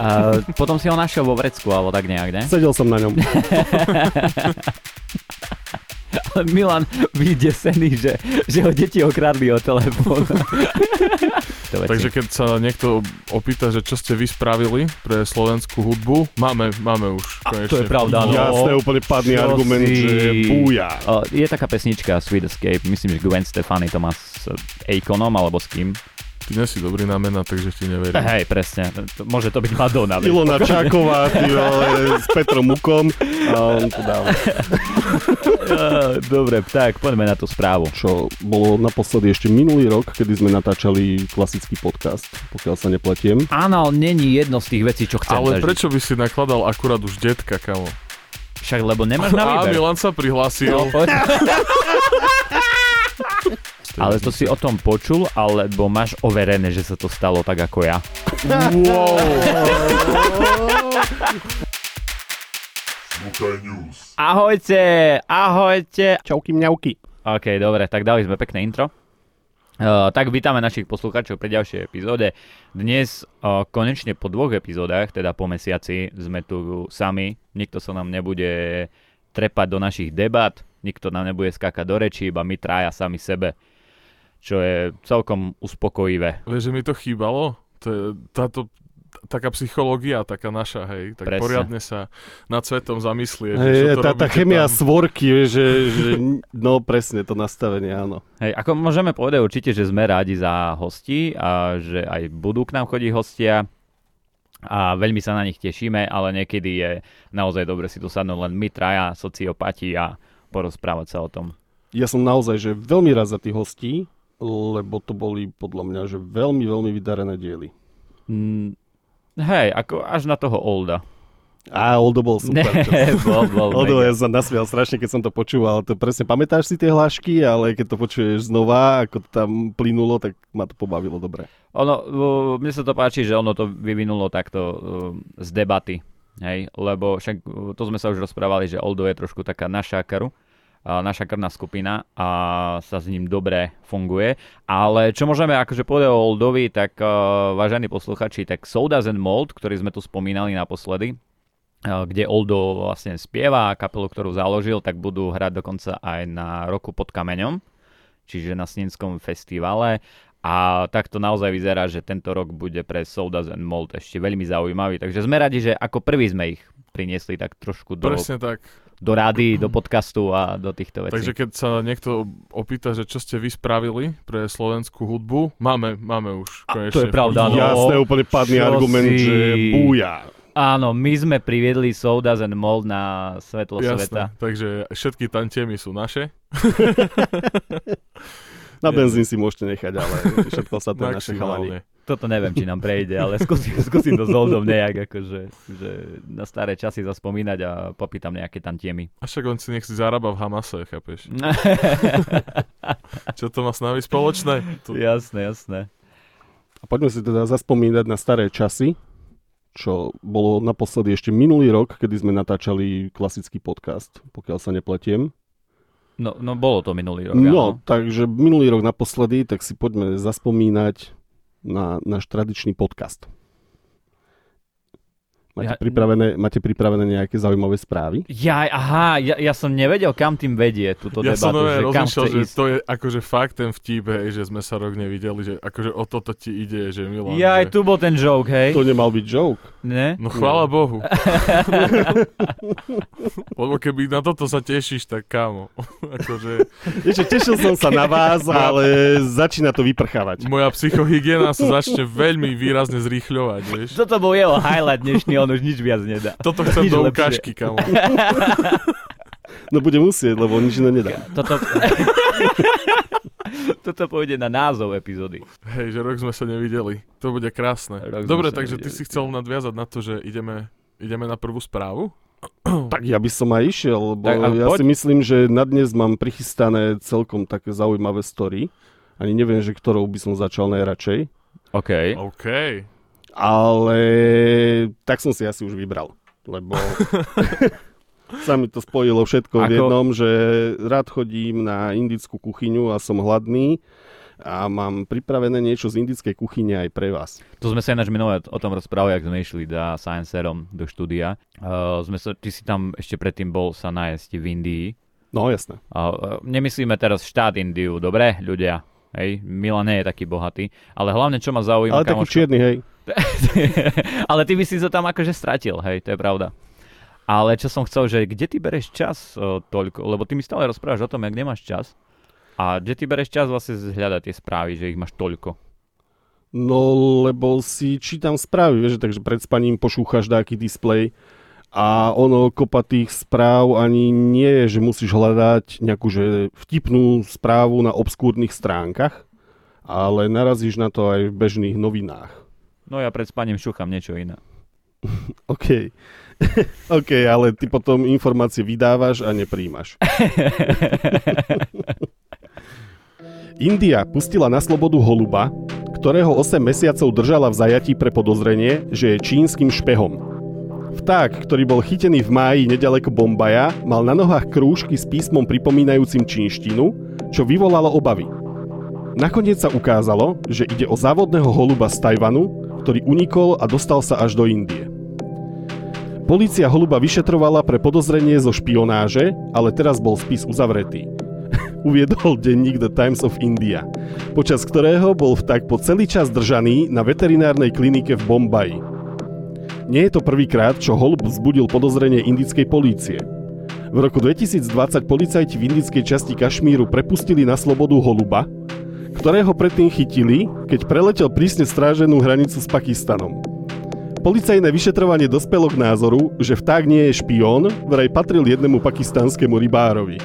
A potom si ho našiel vo vrecku, alebo tak nejak, ne? Sedel som na ňom. Ale Milan vydesený, že, že ho deti okradli o telefón. Takže keď sa niekto opýta, že čo ste vy spravili pre slovenskú hudbu, máme, máme už A, konečne. to je pravda, áno. Jasné, úplne padný Čo argument, si- že búja. Je taká pesnička Sweet Escape, myslím, že Gwen Stefani to má s Akonom, alebo s kým. Ty nie si dobrý na mena, takže ti neverím. Hej, presne. To- Môže to byť Madonna. Ilona Čáková, ty vole, s Petrom Mukom. A on to dáva. Á, Dobre, tak poďme na tú správu. Čo bolo naposledy ešte minulý rok, kedy sme natáčali klasický podcast, pokiaľ sa nepletiem. Áno, není jedno z tých vecí, čo chcem Ale zažiť. prečo by si nakladal akurát už detka, kamo? Však lebo nemáš na Á, výber. Milan sa prihlásil. No. Ale to si o tom počul, alebo máš overené, že sa to stalo tak ako ja? Wow. Ahojte, ahojte. Čauky mňauky. OK, dobre, tak dali sme pekné intro. Uh, tak vítame našich poslucháčov pri ďalšej epizóde. Dnes uh, konečne po dvoch epizódach, teda po mesiaci, sme tu sami. Nikto sa nám nebude trepať do našich debat, nikto nám nebude skákať do reči, iba my traja sami sebe. Čo je celkom uspokojivé. Vieš, že mi to chýbalo? To je táto taká psychológia, taká naša, hej, tak Presne. poriadne sa nad svetom zamyslieť. Hej, čo to tá, tá chemia tam. svorky, že, že, no presne to nastavenie, áno. Hej, ako môžeme povedať určite, že sme rádi za hostí a že aj budú k nám chodiť hostia a veľmi sa na nich tešíme, ale niekedy je naozaj dobre si tu sadnúť len my traja, sociopati a porozprávať sa o tom. Ja som naozaj, že veľmi rád za tých hostí, lebo to boli podľa mňa, že veľmi, veľmi vydarené diely. Mm, hej, ako až na toho Olda. A Oldo bol super. Ne, bol, bol Oldo, ja sa nasmial strašne, keď som to počúval. To presne, pamätáš si tie hlášky, ale keď to počuješ znova, ako to tam plynulo, tak ma to pobavilo dobre. Ono, mne sa to páči, že ono to vyvinulo takto uh, z debaty, hej, lebo však uh, to sme sa už rozprávali, že Oldo je trošku taká naša karu, a naša krvná skupina a sa s ním dobre funguje. Ale čo môžeme akože povedať o Oldovi, tak uh, vážení posluchači, tak Sodas and Mold, ktorý sme tu spomínali naposledy, kde Oldo vlastne spieva a kapelu, ktorú založil, tak budú hrať dokonca aj na roku pod kameňom, čiže na Snenskom festivale. A tak to naozaj vyzerá, že tento rok bude pre Sodas and Mold ešte veľmi zaujímavý. Takže sme radi, že ako prvý sme ich priniesli tak trošku do, Presne tak. Do rády, do podcastu a do týchto vecí. Takže keď sa niekto opýta, že čo ste vy spravili pre slovenskú hudbu, máme, máme už A, konečne. to je pravda, No, áno. Jasné, úplne padný čo argument, si- že búja. Áno, my sme priviedli Sodas and Mold na svetlo sveta. Jasné, takže všetky tantiemy sú naše. Na benzín si môžete nechať, ale všetko sa to naši chalani. Toto neviem, či nám prejde, ale skúsim, skúsim to s Oldom nejak, akože, že na staré časy zaspomínať a popýtam nejaké tantiemy. A však on si nech si zarába v Hamase, chápeš? Čo to má s nami spoločné? To... jasné, jasné. A poďme si teda zaspomínať na staré časy, čo bolo naposledy ešte minulý rok, kedy sme natáčali klasický podcast, pokiaľ sa nepletiem. No, no bolo to minulý rok, No, áno. takže minulý rok naposledy, tak si poďme zaspomínať na náš tradičný podcast. Máte, Ja- pripravené, máte pripravené nejaké zaujímavé správy? Ja, aha, ja, ja som nevedel, kam tým vedie túto Ja debatu, som nové že kam chce že ísť. to je akože fakt ten vtip, hej, že sme sa rok nevideli, že akože o toto ti ide, že Milan. Ja aj tu bol ten joke, hej? To nemal byť joke. Ne? No chvála Bohu. Lebo keby na toto sa tešíš, tak kámo. akože čo, tešil som sa na vás, ale začína to vyprchávať. moja psychohygiena sa začne veľmi výrazne zrýchľovať, vieš. Toto bol jeho highlight dnešný, on už nič viac nedá. Toto chcem Nič do lepšie. ukážky, kamo. No bude musieť, lebo nič iné nedá. Toto... Toto pôjde na názov epizódy. Hej, že rok sme sa nevideli. To bude krásne. Rok Dobre, takže ty si chcel nadviazať na to, že ideme, ideme na prvú správu? Tak ja by som aj išiel, lebo Tak, ja poď. si myslím, že na dnes mám prichystané celkom také zaujímavé story. Ani neviem, že ktorou by som začal najradšej. OK. OK. Ale tak som si asi už vybral, lebo sa mi to spojilo všetko v Ako- jednom, že rád chodím na indickú kuchyňu a som hladný. a mám pripravené niečo z indickej kuchyne aj pre vás. To sme sa ináč minulé o tom rozprávali, ak sme išli za Sciencerom do štúdia. Uh, sme sa, ty si tam ešte predtým bol sa nájsť v Indii. No jasné. Uh, nemyslíme teraz štát Indiu, dobre, ľudia? Hej, Milan nie je taký bohatý, ale hlavne čo ma zaujíma... Ale taký čierny, hej. ale ty by si to tam akože stratil, hej, to je pravda. Ale čo som chcel, že kde ty bereš čas o, toľko, lebo ty mi stále rozprávaš o tom, jak nemáš čas. A kde ty bereš čas vlastne zhľadať tie správy, že ich máš toľko? No, lebo si čítam správy, vieš, takže pred spaním pošúchaš nejaký displej a ono kopa tých správ ani nie je, že musíš hľadať nejakú že vtipnú správu na obskúrnych stránkach, ale narazíš na to aj v bežných novinách. No ja pred spaním šúcham niečo iné. OK. OK, ale ty potom informácie vydávaš a nepríjmaš. India pustila na slobodu holuba, ktorého 8 mesiacov držala v zajatí pre podozrenie, že je čínskym špehom. Vták, ktorý bol chytený v máji nedaleko Bombaja, mal na nohách krúžky s písmom pripomínajúcim čínštinu, čo vyvolalo obavy. Nakoniec sa ukázalo, že ide o závodného holuba z Tajvanu, ktorý unikol a dostal sa až do Indie. Polícia holuba vyšetrovala pre podozrenie zo špionáže, ale teraz bol spis uzavretý uviedol denník The Times of India, počas ktorého bol vták po celý čas držaný na veterinárnej klinike v Bombaji. Nie je to prvýkrát, čo holub vzbudil podozrenie indickej polície. V roku 2020 policajti v indickej časti Kašmíru prepustili na slobodu holuba, ktorého predtým chytili, keď preletel prísne stráženú hranicu s Pakistanom. Policajné vyšetrovanie dospelo k názoru, že vták nie je špión, vraj patril jednému pakistanskému rybárovi.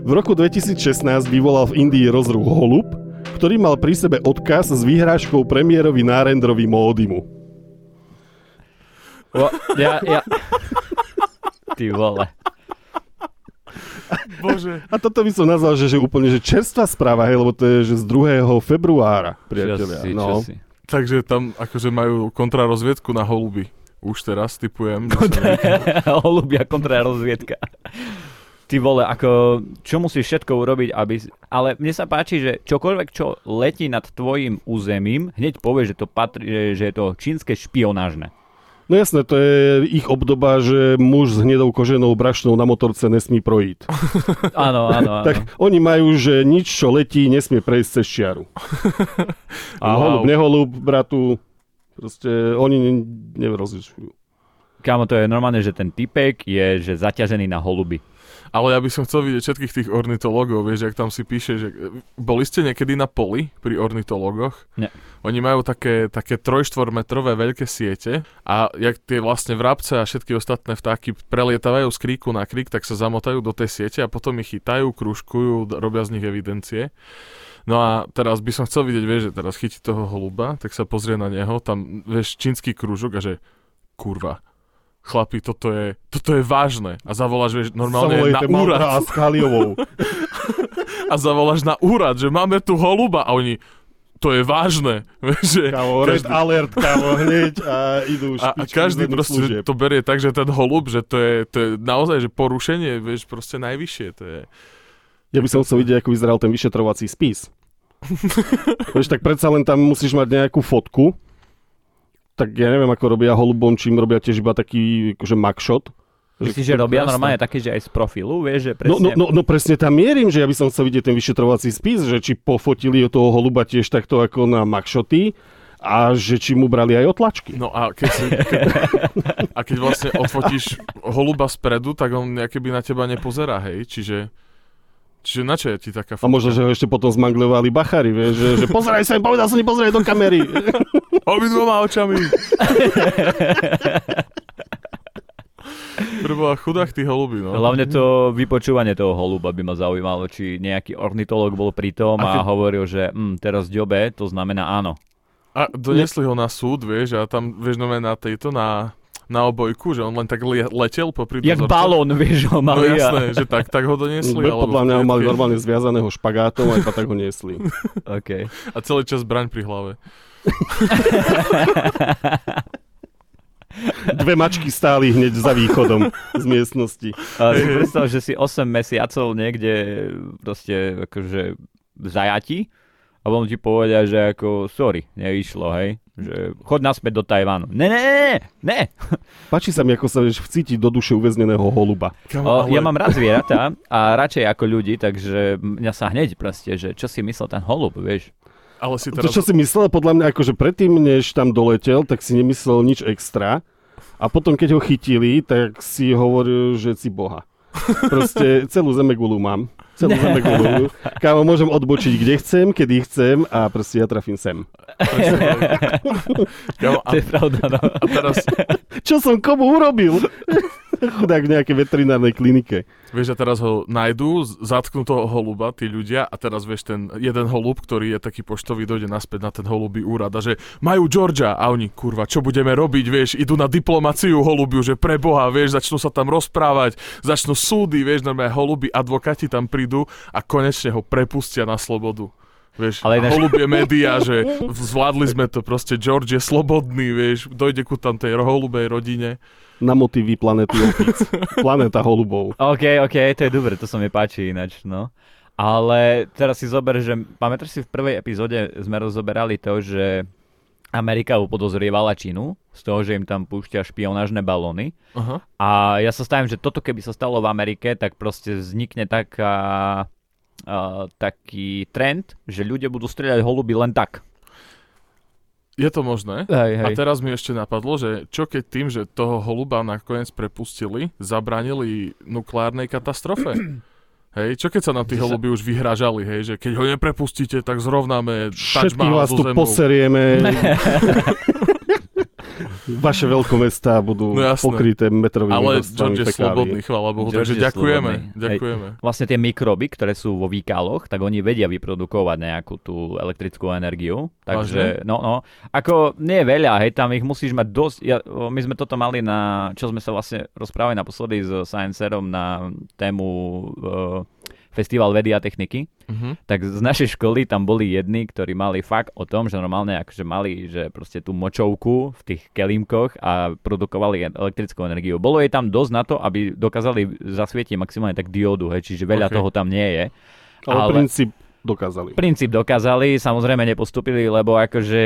V roku 2016 vyvolal v Indii rozruch holub, ktorý mal pri sebe odkaz s výhrážkou premiérovi Nárendrovi Módimu. Ja, ja... Ty vole. Bože. A toto by som nazval, že, že úplne že čerstvá správa, hej, lebo to je že z 2. februára, priatelia. Čo si, no. Takže tam akože majú kontrarozviedku na holuby. Už teraz typujem. Holubia kontrarozviedka. Ty vole, ako, čo musíš všetko urobiť, aby... Ale mne sa páči, že čokoľvek, čo letí nad tvojim územím, hneď povie, že to patrí, že, že je to čínske špionážne. No jasné, to je ich obdoba, že muž s hnedou koženou brašnou na motorce nesmí projít. Áno, áno, áno. Tak oni majú, že nič, čo letí, nesmie prejsť cez čiaru. A Wow. holub, neholub, bratu, proste oni ne- nerozlišujú. Kámo, to je normálne, že ten typek je že zaťažený na holuby. Ale ja by som chcel vidieť všetkých tých ornitologov, vieš, ak tam si píše, že boli ste niekedy na poli pri ornitologoch? Nie. Oni majú také, také trojštvormetrové veľké siete a jak tie vlastne vrabce a všetky ostatné vtáky prelietavajú z kríku na krík, tak sa zamotajú do tej siete a potom ich chytajú, kružkujú, robia z nich evidencie. No a teraz by som chcel vidieť, vieš, že teraz chytí toho holuba, tak sa pozrie na neho, tam, vieš, čínsky krúžok a že kurva, chlapi, toto je, toto je vážne. A zavoláš, vieš, normálne na Zavolajte Maldra a úrad. Skaliovou. A zavoláš na úrad, že máme tu holuba. A oni, to je vážne. Že Kámo, red každý, alert, kámo, hneď a idú a, a každý proste služieb. to berie tak, že ten holub, že to je, to je naozaj, že porušenie, vieš, proste najvyššie. To je. Ja by som chcel vidieť, ako vyzeral ten vyšetrovací spis. Vieš, tak predsa len tam musíš mať nejakú fotku. Tak ja neviem, ako robia holubom, čím robia tiež iba taký akože mugshot. Myslíš, že robia jasné. normálne také, že aj z profilu, vieš, že No, no, presne... no, no presne tam mierim, že ja by som chcel vidieť ten vyšetrovací spis, že či pofotili od toho holuba tiež takto ako na mugshoty a že či mu brali aj otlačky. No a keď, si, keď, a keď vlastne odfotíš holuba spredu, tak on by na teba nepozerá, hej, čiže Čiže na čo je ti taká A možno, že ho ešte potom zmanglovali bachary, vieš, že, že pozeraj sa, povedal som ti pozeraj do kamery. Obidvoma očami. Preboha chudách tých holubí, no. Hlavne to vypočúvanie toho holuba by ma zaujímalo, či nejaký ornitolog bol pri tom A a, keď- hovoril, že hm, teraz ďobe, to znamená áno. A donesli ho na súd, vieš, a tam, vieš, no na tejto, na, na obojku, že on len tak le- letel popri Jak dozorcom. balón, vieš, ho No mali. a- jasné, že tak, tak ho doniesli. alebo Podľa mňa ho v mali normálne zviazaného špagátom a iba tak ho niesli. Okay. A celý čas braň pri hlave. Dve mačky stáli hneď za východom z miestnosti. A si predstav, že si 8 mesiacov niekde proste akože v zajati a potom ti povedia, že ako sorry, nevyšlo, hej. Že chod naspäť do Tajvanu. Ne, ne, ne, ne. Páči sa mi, ako sa vieš vcítiť do duše uväzneného holuba. O, ja mám rád zvieratá a radšej ako ľudí, takže mňa sa hneď proste, že čo si myslel ten holub, vieš. Ale si To, teraz... čo si myslel, podľa mňa, akože predtým, než tam doletel, tak si nemyslel nič extra. A potom, keď ho chytili, tak si hovoril, že si boha. Proste celú zemegulu mám. Celú zemegulu. Kámo, môžem odbočiť, kde chcem, kedy chcem a proste ja trafím sem. Kamo, a, To je pravda, no. a teraz, Čo som komu urobil? Chudák v nejakej veterinárnej klinike. vieš, a teraz ho nájdú, zatknú toho holuba, tí ľudia, a teraz vieš, ten jeden holub, ktorý je taký poštový, dojde naspäť na ten holubý úrad a že majú Georgia a oni, kurva, čo budeme robiť, vieš, idú na diplomáciu holubiu, že pre Boha, vieš, začnú sa tam rozprávať, začnú súdy, vieš, normálne holuby, advokáti tam prídu a konečne ho prepustia na slobodu. Vieš, Ale Ale ináč- holubie médiá, že zvládli sme to, proste George je slobodný, vieš, dojde ku tam tej holubej rodine. Na motívy planety opíc. Planéta holubov. OK, OK, to je dobre, to sa mi páči ináč, no. Ale teraz si zober, že pamätáš si v prvej epizóde sme rozoberali to, že Amerika upodozrievala Čínu z toho, že im tam púšťa špionážne balóny. Aha. A ja sa stavím, že toto keby sa stalo v Amerike, tak proste vznikne taká, uh, taký trend, že ľudia budú strieľať holuby len tak. Je to možné? Hej, A teraz mi ešte napadlo, že čo keď tým, že toho holuba nakoniec prepustili, zabránili nukleárnej katastrofe? Hej, čo keď sa na tí holuby už vyhražali, hej, že keď ho neprepustíte, tak zrovnáme Všetkých vás tu poserieme. Vaše veľkomestá budú No jasné. pokryté metrovými Ale George je fekálií. slobodný, chvála Bohu, George takže je ďakujeme, slobodný. ďakujeme. Vlastne tie mikroby, ktoré sú vo výkaloch, tak oni vedia vyprodukovať nejakú tú elektrickú energiu. Takže, no, no, ako nie je veľa, hej, tam ich musíš mať dosť. Ja, my sme toto mali na, čo sme sa vlastne rozprávali naposledy s Sciencerom na tému uh, Festival vedy a techniky. Mhm. tak z našej školy tam boli jedni, ktorí mali fakt o tom, že normálne akože mali, že proste tú močovku v tých kelímkoch a produkovali elektrickú energiu. Bolo jej tam dosť na to, aby dokázali zasvietiť maximálne tak diódu, hej, čiže veľa Ok. toho tam nie je. Ale, Ale- princíp dokázali. Princíp dokázali, samozrejme nepostupili, lebo akože,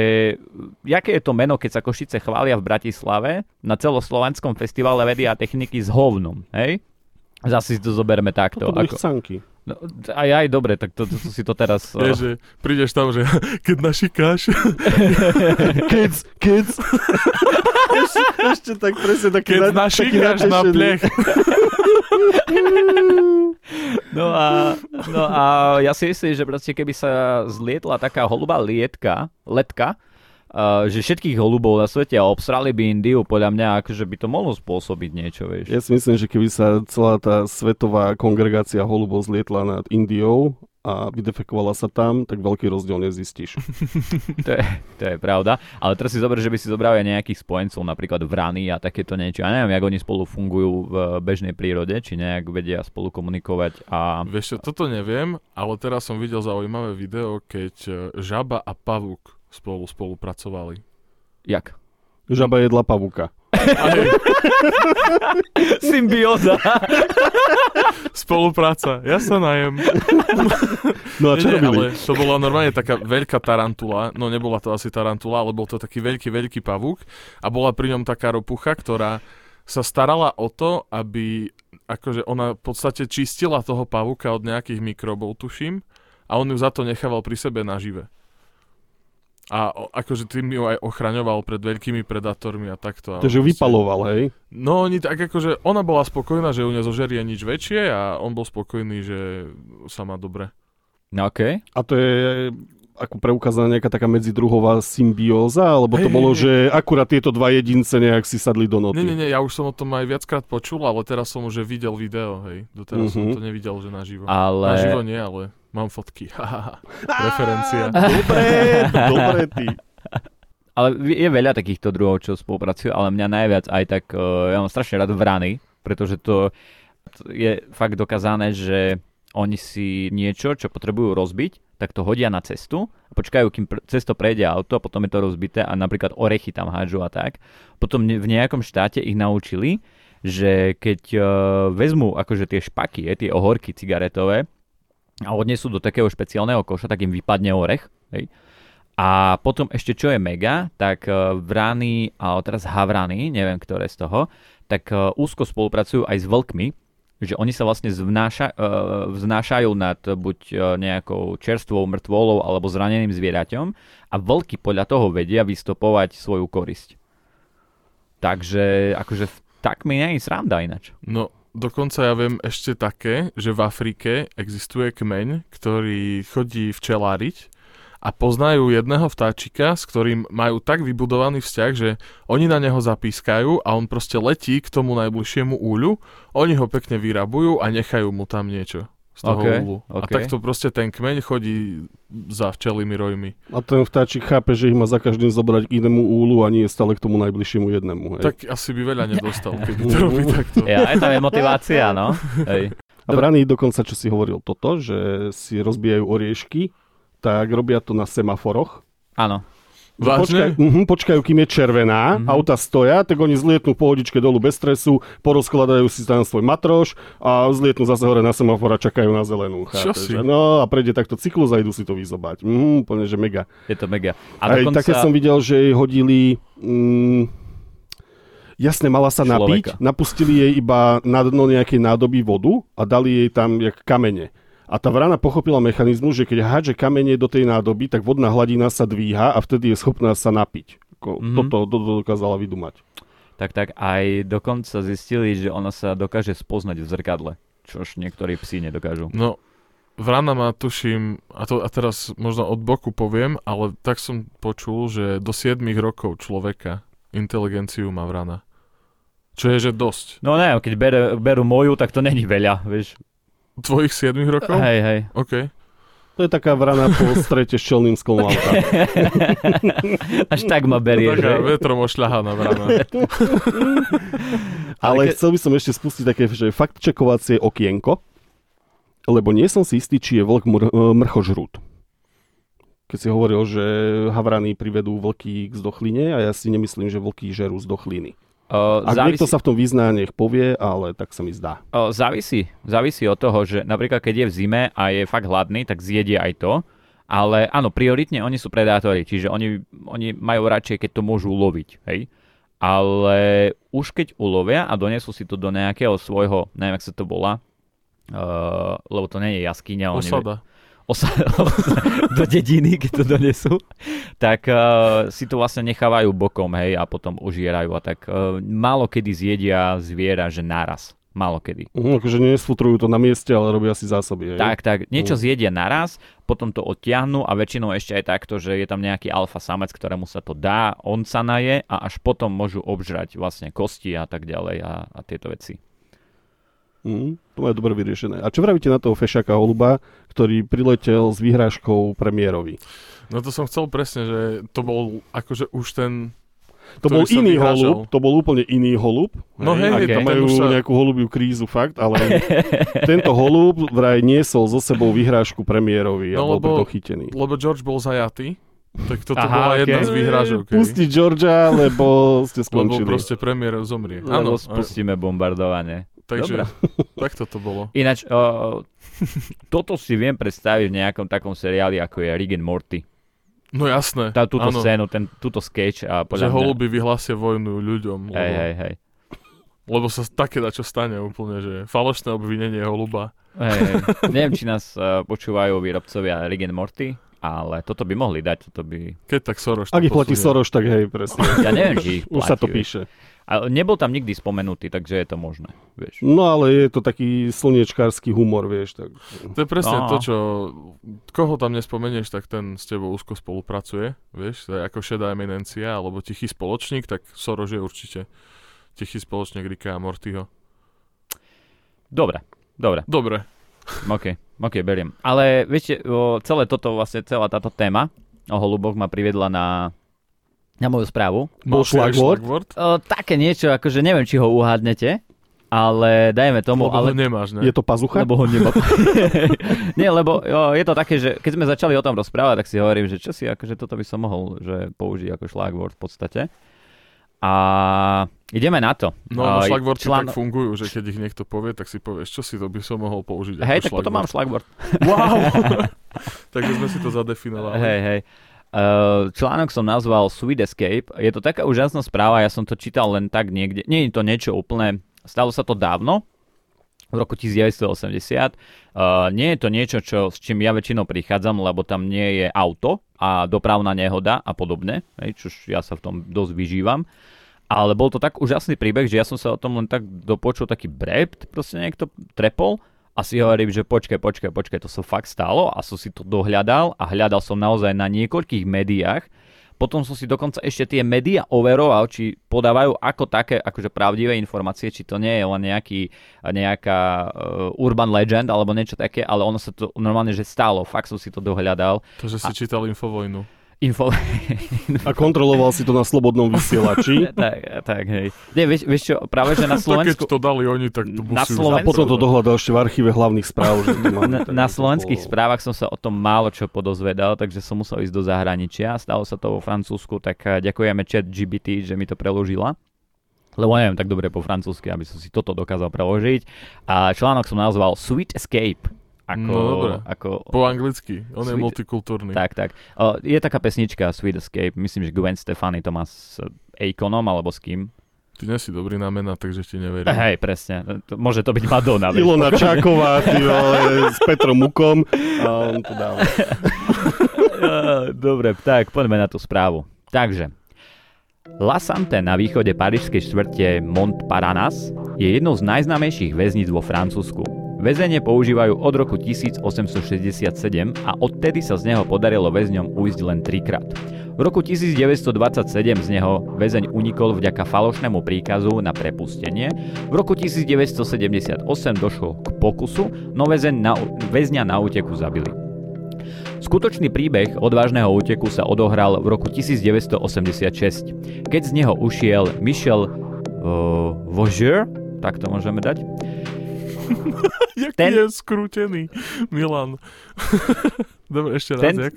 jaké je to meno, keď sa Košice chvália v Bratislave na celoslovenskom festivale vedy a techniky s hovnom, hej? Zase si to zoberme takto. To Ako, chcanky. No, aj, aj, dobre, tak to, to, to si to teraz... Je, že prídeš tam, že keď našikáš, Kids, kids. ešte, ešte tak presne taký, keď na, našikáš na plech. No a, no a ja si myslím, že proste keby sa zlietla taká holubá lietka, letka, uh, že všetkých holubov na svete a obsrali by Indiu, podľa mňa akože by to mohlo spôsobiť niečo, vieš. Ja si myslím, že keby sa celá tá svetová kongregácia holubov zlietla nad Indiou a vydefekovala sa tam, tak veľký rozdiel nezistíš. To, je, to je pravda. Ale teraz si zober, že by si zobral aj nejakých spojencov, napríklad vrany a takéto niečo. Ja neviem, jak oni spolu fungujú v bežnej prírode, či nejak vedia spolu komunikovať a... Vieš čo, toto neviem, ale teraz som videl zaujímavé video, keď e, žaba a pavúk spolu spolupracovali. Jak? Žaba jedla pavúka. Symbióza. spolupráca, ja sa najem. No a čo nie, robili? ale to bola normálne taká veľká tarantula, no nebola to asi tarantula, ale bol to taký veľký, veľký pavúk a bola pri ňom taká ropucha, ktorá sa starala o to, aby akože ona v podstate čistila toho pavúka od nejakých mikrobov, tuším, a on ju za to nechával pri sebe nažive. A o- akože tým ju aj ochraňoval pred veľkými predátormi a takto. a Takže ju vypaloval, hej? No, oni tak akože, ona bola spokojná, že ju nezožerie nič väčšie a on bol spokojný, že sa má dobre. No okej. A to je ako preukázaná nejaká taká medzidruhová symbióza, alebo to Hej, bolo, že akurát tieto dva jedince nejak si sadli do noty. Nie, nie, nie, ja už som o tom aj viackrát počul, ale teraz som už videl video, hej. Doteraz som Mhm. to nevidel, že naživo. Ale... Naživo nie, ale mám fotky. Referencia. Dobre, dobre ty. Ale je veľa takýchto druhov, čo spolupracujú, ale mňa najviac aj tak, uh, ja mám strašne rád vrany, pretože to, je fakt dokázané, že oni si niečo, čo potrebujú rozbiť, tak to hodia na cestu a počkajú, kým pr- cesto prejde auto a potom je to rozbité a napríklad orechy tam hádžu a tak. Potom v nejakom štáte ich naučili, že keď uh, vezmú akože tie špaky, je, tie ohorky cigaretové a odnesú do takého špeciálneho koša, tak im vypadne orech Hej. A potom ešte čo je mega, tak uh, vrany, a teraz havrany, neviem ktoré z toho, tak uh, úzko spolupracujú aj s vlkmi, že oni sa vlastne zvnáša, uh, vznášajú nad buď nejakou čerstvou mŕtvolou alebo zraneným zvieraťom a vlky podľa toho vedia vystopovať svoju korisť. Takže akože tak mi nie je sranda inač. No, dokonca ja viem ešte také, že v Afrike existuje kmeň, ktorý chodí včeláriť a poznajú jedného vtáčika, s ktorým majú tak vybudovaný vzťah, že oni na neho zapískajú a on proste letí k tomu najbližšiemu úľu, oni ho pekne vyrabujú a nechajú mu tam niečo toho Okay, úlu. A okay. takto proste ten kmeň chodí za včelými rojmi. A ten vtáčik chápe, že ich má za každým zobrať k inému úlu a nie stále k tomu najbližšiemu jednému. Hej. Tak asi by veľa nedostal, keby to robí takto. Ja, aj tam je motivácia, no. Hej. A vrany dokonca, čo si hovoril toto, že si rozbijajú oriešky, tak robia to na semaforoch. Áno. Že Vážne? Počkajú, uh počkajú, kým je červená, Mhm. auta stoja, tak oni zlietnú pohodičke dolu bez stresu, porozkladajú si tam svoj matroš a zlietnú zase hore na semafor a čakajú na zelenú. Čo si? že? No a prejde takto cyklus a idú si to vyzobať. Mhm, úplne, že mega. Je to mega. A Aj dokonca... také som videl, že jej hodili... Mm, jasne, mala sa napiť, Človeka. napustili jej iba na dno nejakej nádoby vodu a dali jej tam jak kamene. A tá vrana pochopila mechanizmus, že keď hádže kamene do tej nádoby, tak vodná hladina sa dvíha a vtedy je schopná sa napiť. Mhm. Toto, toto dokázala vydumať. Tak, tak aj dokonca zistili, že ona sa dokáže spoznať v zrkadle, čož niektorí psi nedokážu. No, vrana má, tuším, a, to, a teraz možno od boku poviem, ale tak som počul, že do 7 rokov človeka inteligenciu má vrana. Čo je, že dosť. No ne, keď berú moju, tak to není veľa, vieš. Tvojich 7 rokov? Hej, hej. OK. To je taká vrana po strete s čelným sklom auta. Až tak ma berie, Taká že? vetrom ošľahaná vrana. Ale ke- chcel by som ešte spustiť také, že fakt čekovacie okienko, lebo nie som si istý, či je vlk mr- e, mrchožrút. Keď si hovoril, že havrany privedú vlky k zdochline a ja si nemyslím, že vlky žerú zdochliny. Uh, Ak závisí, niekto sa v tom vyzná, nech povie, ale tak sa mi zdá. uh, závisí, závisí od toho, že napríklad keď je v zime a je fakt hladný, tak zjedie aj to. Ale áno, prioritne oni sú predátori, čiže oni, oni majú radšej, keď to môžu uloviť, hej. Ale už keď ulovia a donesú si to do nejakého svojho, neviem, jak sa to volá, uh, lebo to nie je jaskyňa, oni, Osada. Osa, do dediny, keď to donesú, tak uh, si to vlastne nechávajú bokom, hej, a potom ožierajú a tak uh, málo kedy zjedia zviera, že naraz. Málo kedy. Uh, akože nesfutrujú to na mieste, ale robia si zásoby. Hej? Tak, tak, niečo Mm. zjedia naraz, potom to odtiahnu a väčšinou ešte aj takto, že je tam nejaký alfa samec, ktorému sa to dá, on sa naje a až potom môžu obžrať vlastne kosti a tak ďalej a, a tieto veci. Mm, to majú dobre vyriešené. A čo vravíte na toho fešaka holuba, ktorý priletel s vyhrážkou premiérovi? No to som chcel presne, že to bol akože už ten... To bol iný vyhrážal. holub, to bol úplne iný holub. No hej, hej, tam ten majú už sa- nejakú holubiu krízu, fakt, ale tento holub vraj niesol so sebou vyhrážku premiérovi a No, bol lebo- chytený. Lebo George bol zajatý, tak toto Aha, bola jedna ok. z výhražok. hej. Pustiť Georgia, lebo ste Lebo skončili. proste premiér zomrie. Lebo Áno, spustíme bombardovanie. Takže Dobre. takto to bolo. Ináč, uh, toto si viem predstaviť v nejakom takom seriáli, ako je Rick and Morty. No jasné. Tá, túto áno, scénu, ten, túto sketch a Že podľa mňa... holuby vyhlásia vojnu ľuďom. Lebo, Hej, hej, hej. lebo sa také čo stane úplne, že falošné obvinenie holuba. hej, hej. Neviem, či nás uh, počúvajú výrobcovia Rick and Morty, ale toto by mohli dať, toto by... Keď tak Soros to Ak ich platí. Soroš, tak hej, presne. Ja neviem, či ich Už sa to platí, vieš. Ale nebol tam nikdy spomenutý, takže je to možné, vieš. No ale je to taký slniečkársky humor, vieš. Tak... To je presne No. to, čo... Koho tam nespomenieš, tak ten s tebou úzko spolupracuje. Vieš, to je ako šedá eminencia, alebo tichý spoločník, tak Soros je určite tichý spoločník Ricka a Mortyho. Dobre, dobre, Dobre. ok, ok, beriem. Ale viete, celé toto, vlastne celá táto téma o holuboch ma priviedla na, na moju správu. Bol? O, také niečo, akože neviem, či ho uhádnete, ale dajme tomu, Lebo ale ho nemáš, ne? Je to pazucha? Lebo ho nemá. Nie, lebo jo, je to také, že keď sme začali o tom rozprávať, tak si hovorím, že čo si, akože toto by som mohol že použiť ako šlagvort v podstate. A ideme na to. No, no A, šlagvorty člán- tak fungujú, že keď ich niekto povie, tak si povieš, čo si to by som mohol použiť Hej, tak ako potom mám šlagvort. Wow! Takže sme si to zadefinovali. Hej, hej. Uh, článok som nazval Sweet Escape. Je to taká úžasná správa, ja som to čítal len tak niekde. Nie je to niečo úplne, stalo sa to dávno, v roku 1980. Uh, nie je to niečo, čo, s čím ja väčšinou prichádzam, lebo tam nie je auto a dopravná nehoda a podobne, hej, čož ja sa v tom dosť vyžívam. Ale bol to tak úžasný príbeh, že ja som sa o tom len tak dopočul taký brept, proste niekto trepol a si hovorím, že počkaj, počkaj, počkaj, to sa fakt stalo a som si to dohľadal a hľadal som naozaj na niekoľkých médiách. Potom som si dokonca ešte tie médiá overoval, či podávajú ako také, akože pravdivé informácie, či to nie je len nejaký, nejaká uh, urban legend alebo niečo také, ale ono sa to normálne, že stalo. Fakt som si to dohľadal. To, že si čítal Infovojnu. Info... A kontroloval si to na slobodnom vysielači. tak, tak, hej. Nie, vieš, vieš čo, práve že na Tak keď Slovensku... to dali oni, tak to Na Slovensku- A potom to dohľadal ešte v archíve hlavných správ. Že to má, Na, na slovenských bolo- správach som sa o tom málo čo podozvedal, takže som musel ísť do zahraničia. Stalo sa to vo Francúzsku, tak eh, ďakujeme chat GBT, že mi to preložila. Lebo neviem tak dobre po francúzsky, aby som si toto dokázal preložiť. A článok som nazval Sweet Escape. Ako, No, dobre. ako, Po anglicky. On je Sweet- multikultúrny. tak, tak. O, je taká pesnička Sweet Escape, myslím, že Gwen Stefani to má s Akonom alebo s kým. Ty nie si dobrý na mená, takže ti neverím. Hej, presne. To, môže to byť Madonna. Ilona. Čáková, ty vole, s Petrom Mukom. A on to dáva. Eh, Dobre, tak poďme na tú správu. Takže, La Sante na východe parížskej štvrte Montparnasse je jednou z najznámejších väzníc vo Francúzsku. Väzenie používajú od roku 1867 a odtedy sa z neho podarilo väzňom ujsť len trikrát. V roku 1927 z neho väzeň unikol vďaka falošnému príkazu na prepustenie. V roku 1978 došlo k pokusu, no väzeň na, väzňa na úteku zabili. Skutočný príbeh odvážneho úteku sa odohral v roku 1986, keď z neho ušiel Michel uh, Voger, tak to môžeme dať, Jak Ten- je skrútený, Milan. Dobre, ešte raz, ten jak?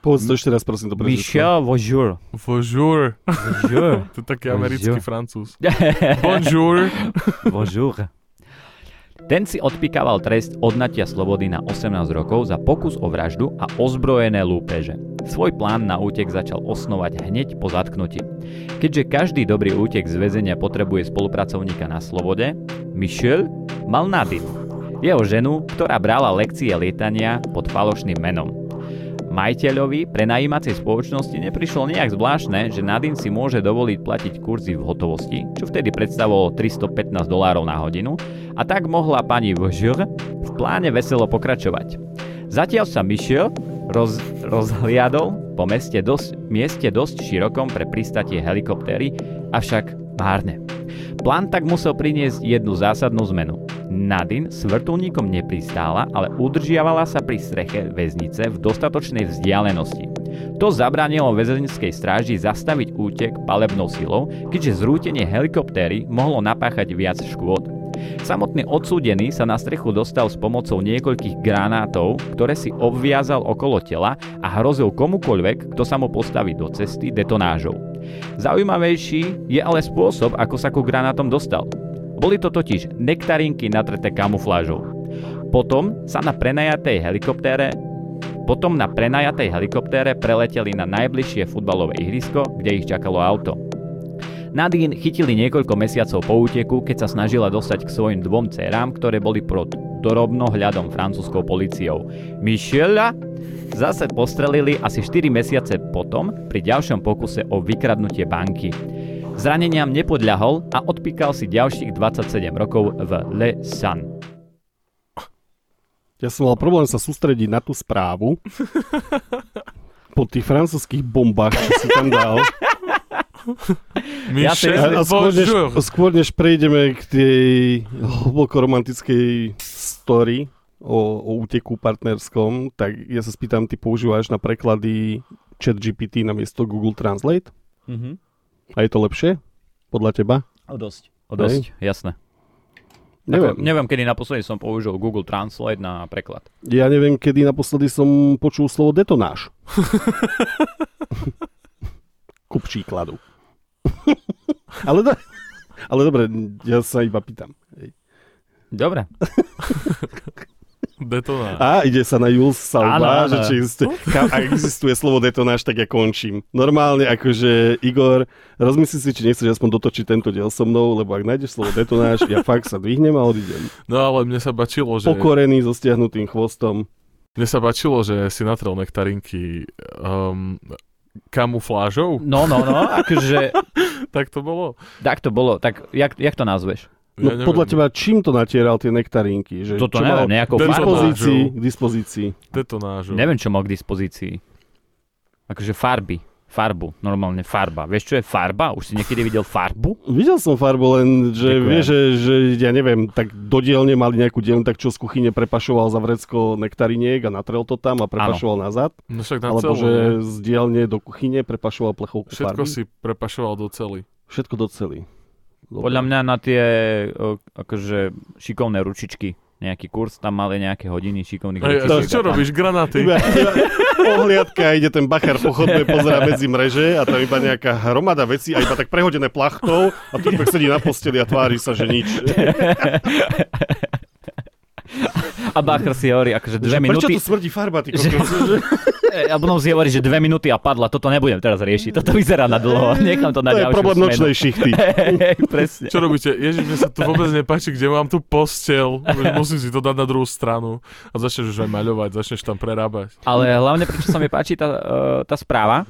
Povedz to ešte raz, prosím, to prečo. Michel. Bonjour. Voger. To je taký americký francúz. Bonjour. Bonjour. Ten si odpikával trest odnatia slobody na 18 rokov za pokus o vraždu a ozbrojené lúpeže. Svoj plán na útek začal osnovať hneď po zatknutí. Keďže každý dobrý útek z väzenia potrebuje spolupracovníka na slobode, Michel mal Nadine, jeho ženu, ktorá brala lekcie lietania pod falošným menom. Majiteľovi prenajímacej spoločnosti neprišlo nejak zvláštne, že Nadine si môže dovoliť platiť kurzy v hotovosti, čo vtedy predstavovalo 315 dolárov na hodinu, a tak mohla pani Vžr v pláne veselo pokračovať. Zatiaľ sa Michel roz, rozhliadol po meste dosť, mieste dosť širokom pre pristatie helikoptéry, avšak márne. Plán tak musel priniesť jednu zásadnú zmenu. Nadine s vrtulníkom nepristála, ale udržiavala sa pri streche väznice v dostatočnej vzdialenosti. To zabránilo väzenskej stráži zastaviť útek palebnou silou, keďže zrútenie helikoptéry mohlo napáchať viac škôd. Samotný odsúdený sa na strechu dostal s pomocou niekoľkých granátov, ktoré si obviazal okolo tela a hrozil komukoľvek, kto sa mu postaví do cesty detonážou. Zaujímavejší je ale spôsob, ako sa ku granátom dostal. Boli to totiž nektarinky natreté kamuflážou. Potom sa na prenajatej helikoptére potom na prenajatej helikoptére preleteli na najbližšie futbalové ihrisko, kde ich čakalo auto. Nadine chytili niekoľko mesiacov po úteku, keď sa snažila dostať k svojim dvom dcerám, ktoré boli pod dorobnohľadom francúzskou policiou. Michela zase postrelili asi 4 mesiace potom pri ďalšom pokuse o vykradnutie banky. Zraneniam nepodľahol a odpíkal si ďalších 27 rokov v Le Sun. Ja som mal problém sa sústrediť na tú správu. Po tých francúzských bombách, čo si tam dal. Ja si A, a skôr, než, skôr než prejdeme k tej hlboko romantickej story o, o úteku partnerskom, tak ja sa spýtam, ty používaš na preklady chat GPT na miesto Google Translate? Mhm. A je to lepšie? Podľa teba? O dosť. O dosť, jasné. Neviem. Ako, neviem, kedy naposledy som použil Google Translate na preklad. Ja neviem, kedy naposledy som počul slovo detonáž. Ku príkladu. Ale, do... ale dobre, ja sa iba pýtam. Hej. Dobre. Detonár. A ide sa na Jules Áno, áno. že či existuje, ka- ak existuje slovo detonáž, tak ja končím. Normálne akože Igor, rozmyslí si, či nechceš aspoň dotočiť tento diel so mnou, lebo ak nájdeš slovo detonáž, ja fakt sa dvihnem a odídem. No ale mne sa bačilo, že... Pokorený so stiahnutým chvostom. Mne sa bačilo, že si natrel nektarinky um, kamuflážou. No, no, no, akože, Tak to bolo. tak to bolo. Tak, jak, jak to nazveš? No Ja podľa teba, čím to natieral tie nektarinky? Že Toto čo mal neviem, nejakou k dispozícii, k dispozícii. Detonážou. Neviem, čo mal k dispozícii. Akože farby. Farbu. Normálne farba. Vieš, čo je farba? Už si niekedy videl farbu? Videl som farbu, len že vieš, že, že ja neviem, tak do dielne mali nejakú dielňu, tak čo z kuchyne prepašoval za vrecko nektariniek a natrel to tam a prepašoval nazad. No však na Alebo celú, že nie? z dielne do kuchyne prepašoval plechovku Všetko farby. si prepašoval do celý. Všetko do celý. Podľa mňa na tie akože šikovné ručičky nejaký kurz, tam mali nejaké hodiny šikovných Hej, ručičiek. čo a tam- robíš? Granáty? Iba, iba ohliadka, ide ten bachar po chodbe, pozera medzi mreže a tam iba nejaká hromada vecí a iba tak prehodené plachtou a tu sedí na posteli a tvári sa, že nič. A Bacher si hovorí, akože dve Že Prečo minúty, tu smrdí farba, ty Že- kokos? Že... a potom si hovorí, že dve minúty a padla, toto nebudem teraz riešiť, toto vyzerá na dlho, nechám to na To je ďalšiu problém smenu. nočnej šichty. Presne. Čo robíte? Ježiš, mne sa tu vôbec nepáči, kde mám tu postel. Musím si to dať na druhú stranu. A začneš už aj maľovať, začneš tam prerábať. Ale hlavne, prečo sa mi páči tá, eh, tá správa,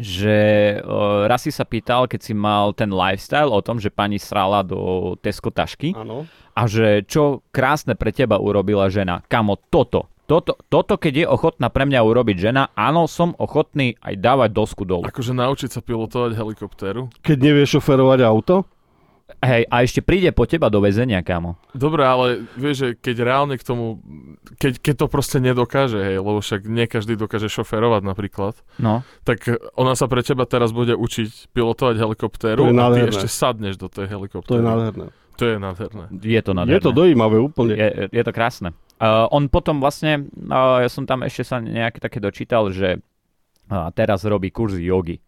že uh, raz si sa pýtal, keď si mal ten lifestyle o tom, že pani srala do Tesco tašky Áno. A že čo krásne pre teba urobila žena. Kamo, toto. Toto, toto, keď je ochotná pre mňa urobiť žena, áno, som ochotný aj dávať dosku dolu. Akože naučiť sa pilotovať helikoptéru. Keď nevieš šoferovať auto, Hej, a ešte príde po teba do väzenia, kamo. Dobre, ale vieš, že keď reálne k tomu, keď, keď to proste nedokáže, hej, lebo však nie každý dokáže šoferovať napríklad, No, tak ona sa pre teba teraz bude učiť pilotovať helikoptéru To a ty ešte sadneš do tej to helikoptéry. je nádherné. To je nádherné. je to nádherné. Je to dojímavé úplne. Je, je to krásne. Uh, on potom vlastne, uh, ja som tam ešte sa nejaké také dočítal, že uh, teraz robí kurzy jogy.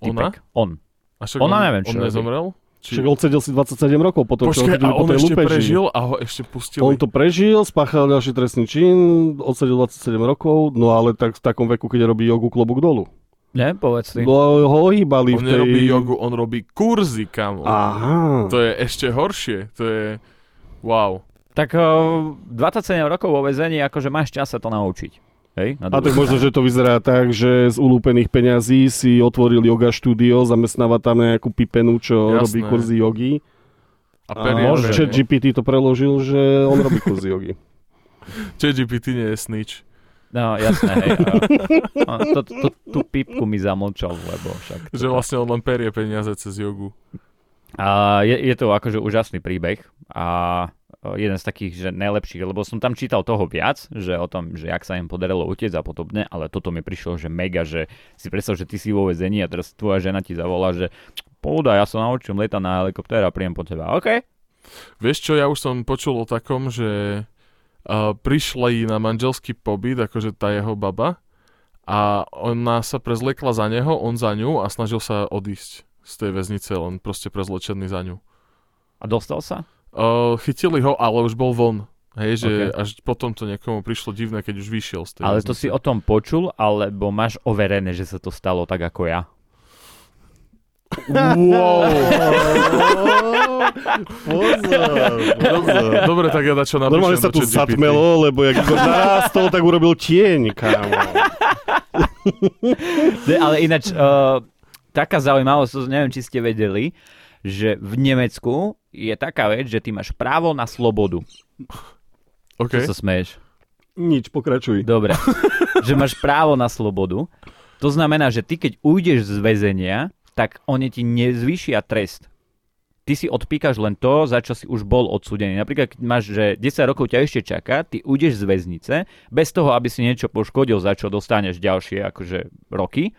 Ona? On. A však Ona on, neviem, čo on robí. nezomrel? Však odsedel si 27 rokov potom, čo Počkaj, chytili a po on tej ešte lupeži. prežil a ho ešte pustili. On to prežil, spáchal ďalší trestný čin, odsedel 27 rokov, no ale tak v takom veku, keď robí jogu klobúk dolu. Ne, povedz si. No ho ohýbali On v tej... nerobí jogu, on robí kurzy, kamo. Aha. To je ešte horšie. To je... Wow. Tak uh, 27 rokov vo väzení, akože máš čas sa to naučiť. Hej? Na A tak možno, že to vyzerá tak, že z ulúpených peňazí si otvoril yoga štúdio, zamestnáva tam nejakú pipenu, čo Jasné. robí kurzy jogy. A A môže. chat GPT to preložil, že on robí kurzy jogy. ChatGPT nie je snitch. No, jasné, hej. A, a to, to, tú pipku mi zamlčal, lebo však... Že vlastne on len perie peniaze cez jogu. A je, je to akože úžasný príbeh a e, jeden z takých, že najlepších, lebo som tam čítal toho viac, že o tom, že jak sa im podarilo utiec a podobne, ale toto mi prišlo, že mega, že si predstav, že ty si vo väzení a teraz tvoja žena ti zavolá, že pohoda, ja sa naučím lietať na helikoptér a príjem po teba. OK. Vieš čo, ja už som počul o takom, že prišli na manželský pobyt, akože tá jeho baba, a ona sa prezliekla za neho, on za ňu a snažil sa odísť z tej väznice, len proste prezlečený za ňu. A dostal sa? Uh, chytili ho, ale už bol von. Hej, že Ok. až potom to niekomu prišlo divné, keď už vyšiel z tej Ale to väznice. si o tom počul, alebo máš overené, že sa to stalo tak ako ja? Wow. Pozor, pozor. Dobre, tak ja na čo napíšem Normálne sa tu zatmelo, lebo jak Igor narástol, tak urobil tieň, kámo. Ale ináč, uh, taká zaujímavosť, neviem, či ste vedeli, že v Nemecku je taká vec, že ty máš právo na slobodu. OK. Čo sa smeješ? Nič, pokračuj. Dobre. že máš právo na slobodu. To znamená, že ty keď ujdeš z väzenia, tak oni ti nezvýšia trest. Ty si odpíkaš len to, za čo si už bol odsúdený. Napríklad, keď máš, že 10 rokov ťa ešte čaká, ty ujdeš z väznice, bez toho, aby si niečo poškodil, za čo dostaneš ďalšie akože roky.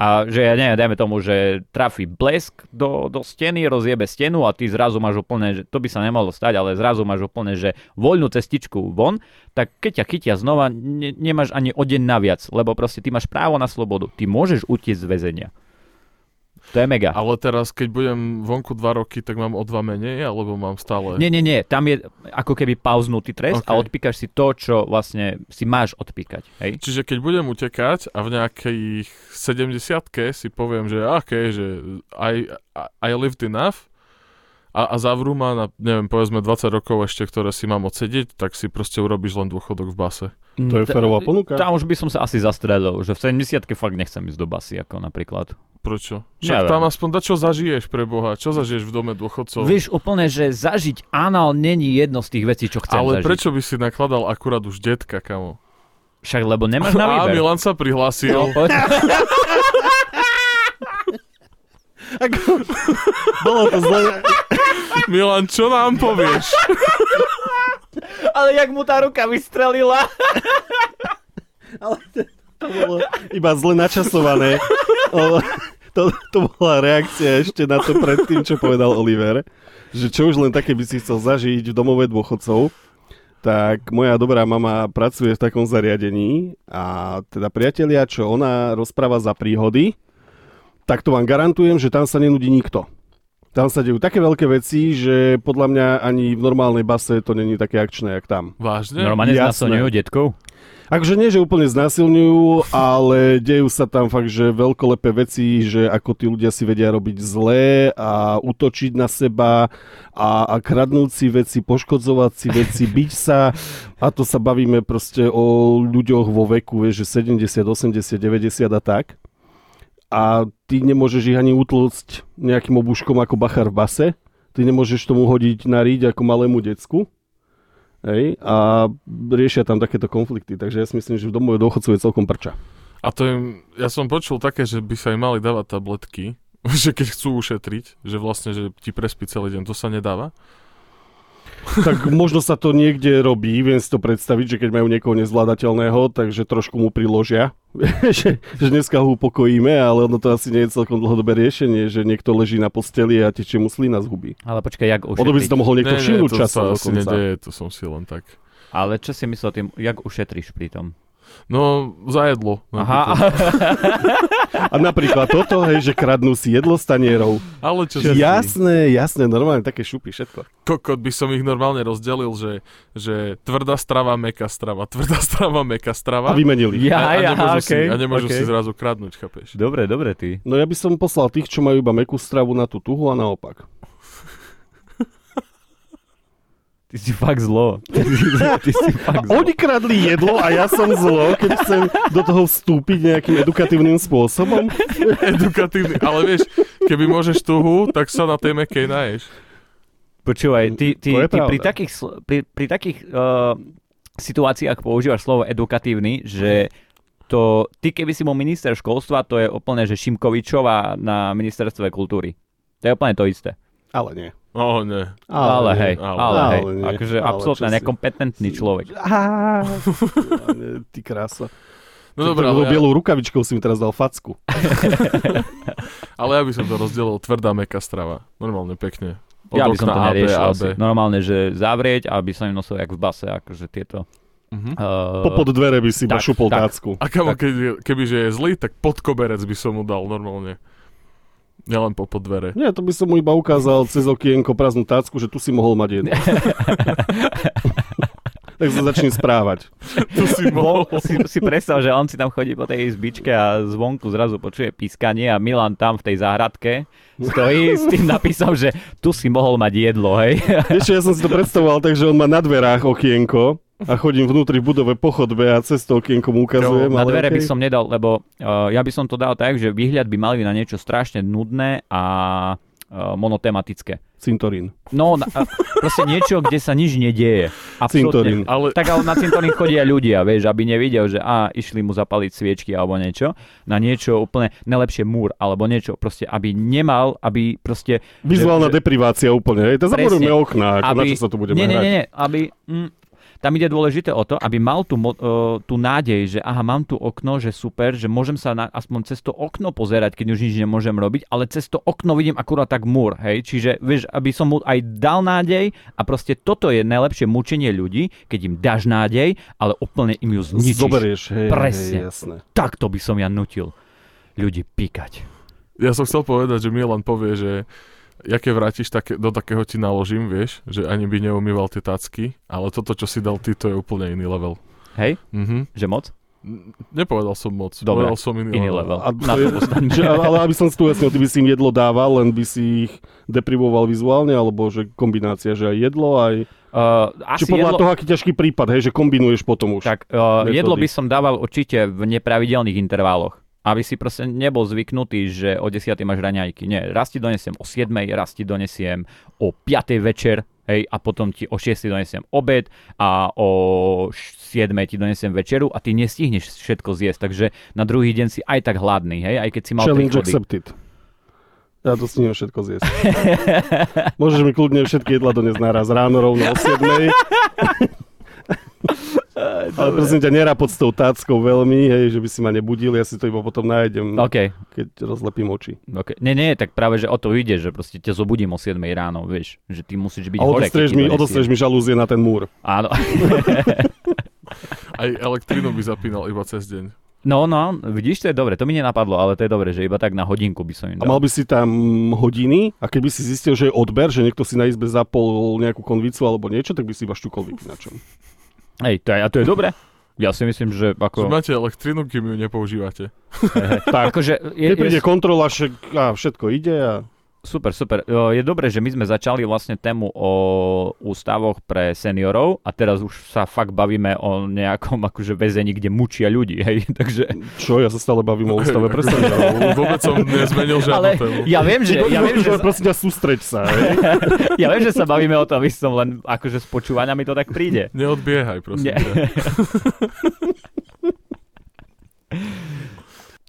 A že ja neviem, dajme tomu, že trafí blesk do, do steny, rozjebe stenu a ty zrazu máš úplne, že to by sa nemalo stať, ale zrazu máš úplne, že voľnú cestičku von, tak keď ťa chytia znova, ne, nemáš ani o deň naviac, lebo proste ty máš právo na slobodu. Ty môžeš utiecť z väzenia. To je mega. Ale teraz, keď budem vonku dva roky, tak mám o dva menej, alebo mám stále... Nie, nie, nie, tam je ako keby pauznutý trest a Ok. odpíkaš si to, čo vlastne si máš odpíkať. Hej? Čiže keď budem utekať a v nejakých 70 si poviem, že okay, že I, I lived enough a, a zavrú ma na, neviem, povedzme 20 rokov ešte, ktoré si mám odsedieť, tak si proste urobíš len dôchodok v base. To je férová ponuka. Tam už by som sa asi zastrelil, že v 70 fakt nechcem ísť do basy, ako napríklad. Prečo? Však Neviem. tam aspoň da čo zažiješ pre Boha? Čo zažiješ v dome dôchodcov? Vieš úplne, že zažiť anál není jedno z tých vecí, čo chcem Ale zažiť. prečo by si nakladal akurát už detka, kamo? Však lebo nemáš na výber. Milan sa prihlásil. No. Ako, bolo to zle. Milan, čo nám povieš? Ale jak mu tá ruka vystrelila. Ale to, to bolo iba zle načasované. To, to bola reakcia ešte na to predtým, čo povedal Oliver. Že čo už len také by si chcel zažiť v domove dôchodcov. Tak moja dobrá mama pracuje v takom zariadení a teda priatelia, čo ona rozpráva za príhody, tak to vám garantujem, že tam sa nenudí nikto. Tam sa dejú také veľké veci, že podľa mňa ani v normálnej base to není také akčné, jak tam. Vážne? Normálne znásilňujú detkov. Akože nie, že úplne znásilňujú, ale dejú sa tam fakt, že veľkolepé veci, že ako tí ľudia si vedia robiť zlé a útočiť na seba a, a kradnúť si veci, poškodzovať si veci, byť sa a to sa bavíme proste o ľuďoch vo veku, vieš, že 70, 80, 90 a tak. A ty nemôžeš ich ani utlcť nejakým obuškom ako bachar v base, ty nemôžeš tomu hodiť na ríď ako malému decku. Hej, a riešia tam takéto konflikty, takže ja si myslím, že v domove dôchodcov je celkom prča. A to im, ja som počul také, že by sa im mali dávať tabletky, že keď chcú ušetriť, že vlastne, že ti prespí celý deň, to sa nedáva. Tak možno sa to niekde robí, viem si to predstaviť, že keď majú niekoho nezvládateľného, takže trošku mu priložia, že, že dneska ho upokojíme, ale ono to asi nie je celkom dlhodobé riešenie, že niekto leží na posteli a tečie mu slina z huby. Ale počkaj, jak Ono by si to mohol niekto nie, nie, všimnúť to časom sa asi nedeje, to som si len tak. Ale čo si myslel tým, jak ušetríš pri tom? No, za jedlo. Aha, A napríklad toto, hej, že kradnú si jedlo z tanierov. Ale čo si? Jasné, jasné, normálne také šupy, všetko. Kokot by som ich normálne rozdelil, že, že tvrdá strava, meká strava, tvrdá strava, meká strava. A vymenili. Ja, a, a ja, nemôžu, si, okej, a nemôžu okej. si zrazu kradnúť, chápeš? Dobre, dobre ty. No ja by som poslal tých, čo majú iba mekú stravu na tú tuhu a naopak. Ty si fakt zlo. Ty si, ty si fakt zlo. Oni kradli jedlo a ja som zlo, keď chcem do toho vstúpiť nejakým edukatívnym spôsobom. Edukatívny, ale vieš, keby môžeš tuhu, tak sa na tej mekej naješ. Počúvaj, ty, ty, ty pri takých, pri, pri takých uh, situáciách používaš slovo edukatívny, že to, ty keby si bol minister školstva, to je úplne, že Šimkovičová na ministerstve kultúry. To je úplne to isté. Ale nie. Oh, nie. Ale, hej, ale- ale, ale hej. nie, Akože ale absolútne si- nekompetentný človek. Á, ty krása. No dobré, ale ale, ja, bielou rukavičkou si mi teraz dal facku. ale ja by som to rozdelil tvrdá, meká strava. Normálne, pekne. Od Ja by som to neriešil A, B. asi. Normálne, že zavrieť, aby som im nosil jak v base, akože tieto. Mhm. Uh, Popod dvere by si tak, šupol tak. tácku. A kamo, keď, je- kebyže je zlý, tak pod koberec by som mu dal normálne. Nielen po pod dvere. Nie, to by som mu iba ukázal cez okienko prázdnu tácku, že tu si mohol mať jedno. tak sa začne správať. Tu si mohol. si, si predstav, že on si tam chodí po tej izbičke a zvonku zrazu počuje pískanie a Milan tam v tej záhradke stojí s tým napísom, že tu si mohol mať jedlo, hej. Vieš ja som si to predstavoval, takže on má na dverách okienko a chodím vnútri v budove po chodbe a cez to okienko mu ukazujem. Na dvere by okej. som nedal, lebo uh, ja by som to dal tak, že výhľad by mali na niečo strašne nudné a uh, monotematické. Cintorín. No, na, a proste niečo, kde sa nič nedieje. Cintorín. Absolútne. Ale Tak ale na cintorín chodia ľudia, vieš, aby nevidel, že a išli mu zapaliť sviečky alebo niečo, na niečo úplne najlepšie múr alebo niečo, proste aby nemal, aby proste... Vizuálna že, deprivácia úplne. Hej. To Presne. zaborujme okná, ako Aby- na čo sa tu budeme nie, nie, nie, nie, aby... Mm, tam ide dôležité o to, aby mal tú, uh, tú nádej, že aha, mám tu okno, že super, že môžem sa na, aspoň cez to okno pozerať, keď už nič nemôžem robiť, ale cez to okno vidím akurát tak múr, hej, čiže vieš, aby som mu aj dal nádej a proste toto je najlepšie mučenie ľudí, keď im dáš nádej, ale úplne im ju zničíš. Zoberieš, hej, Presne. hej, jasné. Takto by som ja nutil ľudí píkať. Ja som chcel povedať, že Milan povie, že jaké vrátiš, také, do takého ti naložím, vieš, že ani by neumýval tie tacky, ale toto, čo si dal ty, to je úplne iný level. Hej? Mhm. Že moc? Nepovedal som moc, Dobre, povedal som iný, Iný level. level. A Na to že, ale aby som si tu jasnil, ty by si im jedlo dával, len by si ich deprivoval vizuálne, alebo že kombinácia, že aj jedlo, aj... Uh, asi podľa jedlo, toho, aký ťažký prípad, hej, že kombinuješ potom už. tak, uh, metódy. jedlo by som dával určite v nepravidelných intervaloch. Aby si proste nebol zvyknutý, že o 10. máš raňajky. Nie, raz ti donesiem o 7, raz ti donesiem o 5. večer, hej, a potom ti o 6. donesiem obed a o 7. ti donesiem večeru a ty nestihneš všetko zjesť, takže na druhý deň si aj tak hladný, hej, aj keď si mal Challenge accepted. Ja to snívam všetko zjesť. Môžeš mi kľudne všetky jedla doniesť naraz ráno rovno o 7. Ale prosím ťa, nerá pod s tou táckou veľmi, hej, že by si ma nebudil, ja si to iba potom nájdem, OK, keď rozlepím oči. OK. Nie, nie, tak práve, že o to ide, že proste ťa zobudím o 7 ráno, vieš, že ty musíš byť A hore, odostrieš mi, mi žalúzie na ten múr. Áno. Aj elektrínu by zapínal iba cez deň. No, no, vidíš, to je dobre, to mi nenapadlo, ale to je dobre, že iba tak na hodinku by som im A dal. mal by si tam hodiny a keby si zistil, že je odber, že niekto si na izbe zapol nejakú konvicu alebo niečo, tak by si iba šťukol vypínačom. Hej, to je, a to je dobre. Ja si myslím, že Že ako... máte elektrínu, kým ju nepoužívate. Tak, akože je, keď príde je, kontrola, všetko ide a super, super. O, Je dobré, že my sme začali vlastne tému o ústavoch pre seniorov a teraz už sa fakt bavíme o nejakom akože väzení, kde mučia ľudí, hej, takže... čo, ja sa stále bavím o ústave pre seniorov. Vôbec som nezmenil žiadnu Ale tému. ja viem, že... Ja viem, že, prosím ťa, sústreď sa. Hej. ja viem, že sa bavíme o tom, som len akože z počúvania mi to tak príde. Neodbiehaj, prosím. Ťa.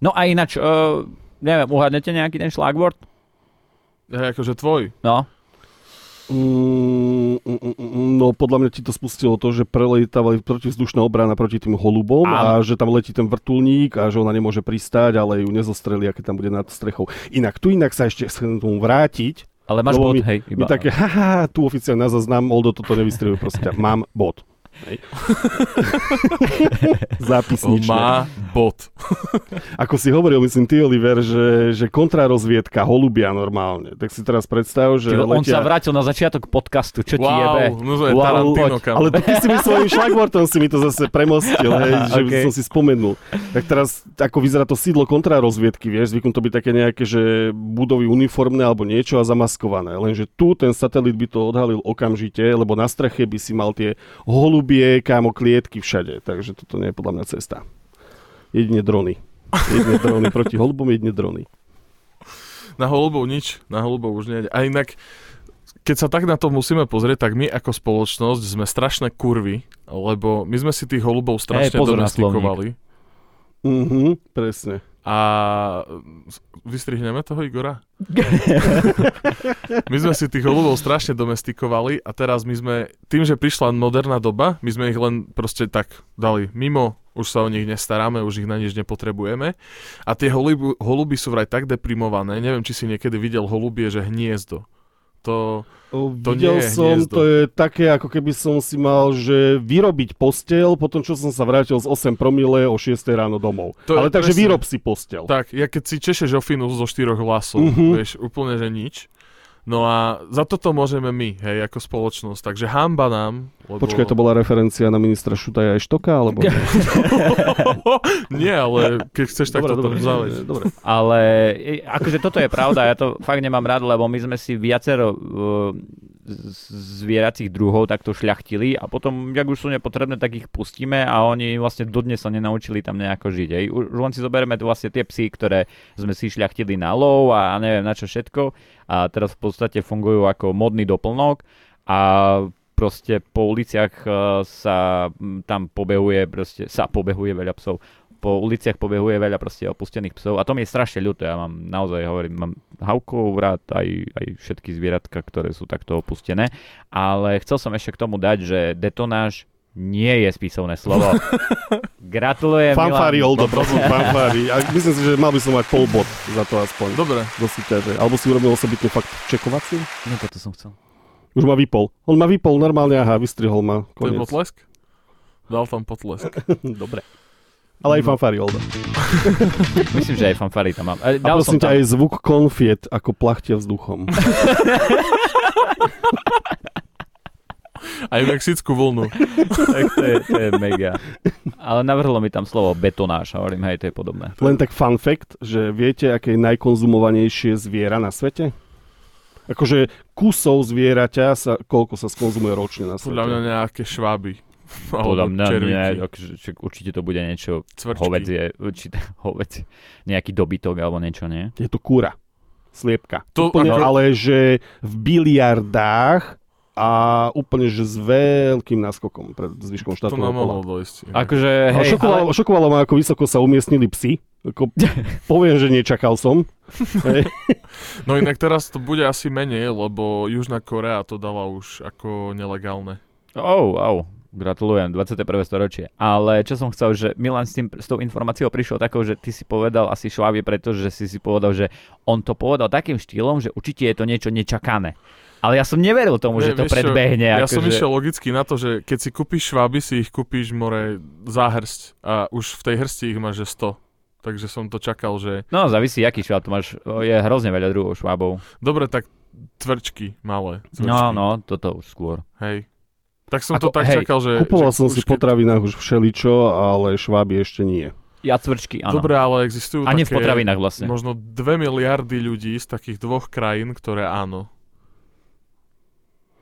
No a ináč, uh, neviem, uhadnete nejaký ten šlagvord? Ja, akože tvoj. No, Mm, mm, mm, no podľa mňa ti to spustilo to, že prelietávali protivzdušná obrana proti tým holubom a Áno. že tam letí ten vrtulník a že ona nemôže pristáť, ale ju nezostrelia, keď tam bude nad strechou. Inak tu inak sa ešte chcem tomu vrátiť. ale máš bod, mi- hej, Mi také, haha, tu oficiálne na zaznam, Oldo toto nevystreluje, prosím ťa, mám bod. Hej. Zápisnične. Má bod. Ako si hovoril, myslím, ty, Oliver, že, že kontrarozviedka holubia normálne. Tak si teraz predstav, že on letia... sa vrátil na začiatok podcastu, čo ti jebe? wow, no to je Wow, Tarantino, poď. kam. Ale to ty si mi svojím šlagvortom si mi to zase premostil, hej, že Okay. som si spomenul. Tak teraz, ako vyzerá to sídlo kontrarozviedky, vieš, zvyknú to byť také nejaké, že budovy uniformné alebo niečo a zamaskované. Lenže tu ten satelit by to odhalil okamžite, lebo na streche by si mal tie holubie, kámo, klietky všade. Takže toto nie je podľa mňa cesta. Jedine drony. Jedine drony proti holubom, jedine drony. Na holubov nič, na holubov už nejde. A inak, keď sa tak na to musíme pozrieť, tak my ako spoločnosť sme strašné kurvy, lebo my sme si tých holubov strašne na domestikovali. Mhm, presne. A vystrihneme toho Igora? my sme si tých holubov strašne domestikovali a teraz my sme, tým, že prišla moderná doba, my sme ich len proste tak dali mimo, už sa o nich nestaráme, už ich na nič nepotrebujeme. A tie holuby, holuby sú vraj tak deprimované, neviem, či si niekedy videl holubie, že hniezdo. To, To Videl nie je som, hniezdo. to je také, ako keby som si mal, že vyrobiť postel, potom čo som sa vrátil z 8 promile o 6 ráno domov. To je Ale takže presne. vyrob si postel. tak, ja keď si češeš ofinu zo štyroch vlasov, Mhm. vieš, úplne, že nič. No a za toto môžeme my, hej, ako spoločnosť. Takže hamba nám. Lebo... Počkaj, to bola referencia na ministra Šutaja aj Štoka, alebo... Nie, ale keď chceš, tak dobre, toto dobre, zaveď. dobre. Ale e, akože toto je pravda, ja to fakt nemám rád, lebo my sme si viacero uh, zvieracích druhov takto šľachtili a potom, jak už sú nepotrebné, tak ich pustíme a oni vlastne dodnes sa nenaučili tam nejako žiť. Hej. Už len si zoberieme vlastne tie psy, ktoré sme si šľachtili na lov a neviem na čo všetko a teraz v podstate fungujú ako modný doplnok a proste po uliciach eh, sa tam pobehuje, proste sa pobehuje veľa psov po uliciach pobehuje veľa proste opustených psov a to mi je strašne ľúto. Ja mám naozaj, hovorím, mám havkov rád, aj, aj všetky zvieratka, ktoré sú takto opustené. Ale chcel som ešte k tomu dať, že detonáž nie je spisovné slovo. Gratulujem, Fanfári. Oldo, prosím, fanfári. A myslím si, že mal by som mať pol bod za to aspoň. Dobre, Do súťaže. Alebo si urobil osobitne fakt čekovací? Nie, toto som chcel. Už ma vypol. On ma vypol normálne, aha, vystrihol ma. to je Koniec. potlesk? Dal tam potlesk. Dobre. Ale aj No. fanfary, Oldo. Myslím, že aj fanfary tam mám. E, A Dal som prosím ťa tam, aj zvuk konfiet, ako plachtia vzduchom. Aj mexickú vlnu. tak to je, to je mega. Ale navrhlo mi tam slovo betonáž a hovorím, hej, to je podobné. Len tak fun fact, že viete, aké je najkonzumovanejšie zviera na svete? Akože kusov zvieraťa sa, koľko sa skonzumuje ročne na svete? Podľa mňa nejaké šváby. Podľa mňa nie, akože, určite to bude niečo cvrčky. hovedzie, určite hovedzie, nejaký dobytok alebo niečo, nie? Je to kúra. Sliepka. To úplne, ako- ale že v biliardách a úplne, že s veľkým náskokom pred zvyškom To štátového nám mohlo dojsť. Akože, hej, šokovalo, ale, šokovalo ma, ako vysoko sa umiestnili psi. Ako, poviem, že nečakal som. Hej. No inak teraz to bude asi menej, lebo Južná Korea to dala už ako nelegálne. oh, oh, gratulujem, 21. storočie. Ale čo som chcel, že Milan s, tým, s tou informáciou prišiel takou, že ty si povedal asi švábie, pretože si si povedal, že on to povedal takým štýlom, že určite je to niečo nečakané. Ale ja som neveril tomu, že Nie, to vieš predbehne. Ja akože... som išiel logicky na to, že keď si kúpiš šváby, si ich kúpiš more záhrsť a už v tej hrsti ich máš že 100. Takže som to čakal, že No, závisí, aký šváb tu máš. Je hrozne veľa druhov švábov. dobre, tak tvrčky malé. Cvrčky. No, no, toto už skôr. Hej. Tak som Ako- to tak hej, čakal, že... Kupoval že som si v potravinách už všeličo, ale šváby ešte nie. Ja cvrčky, áno. Dobre, ale existujú Ani v také potravinách vlastne. možno 2 miliardy ľudí z takých dvoch krajín, ktoré áno.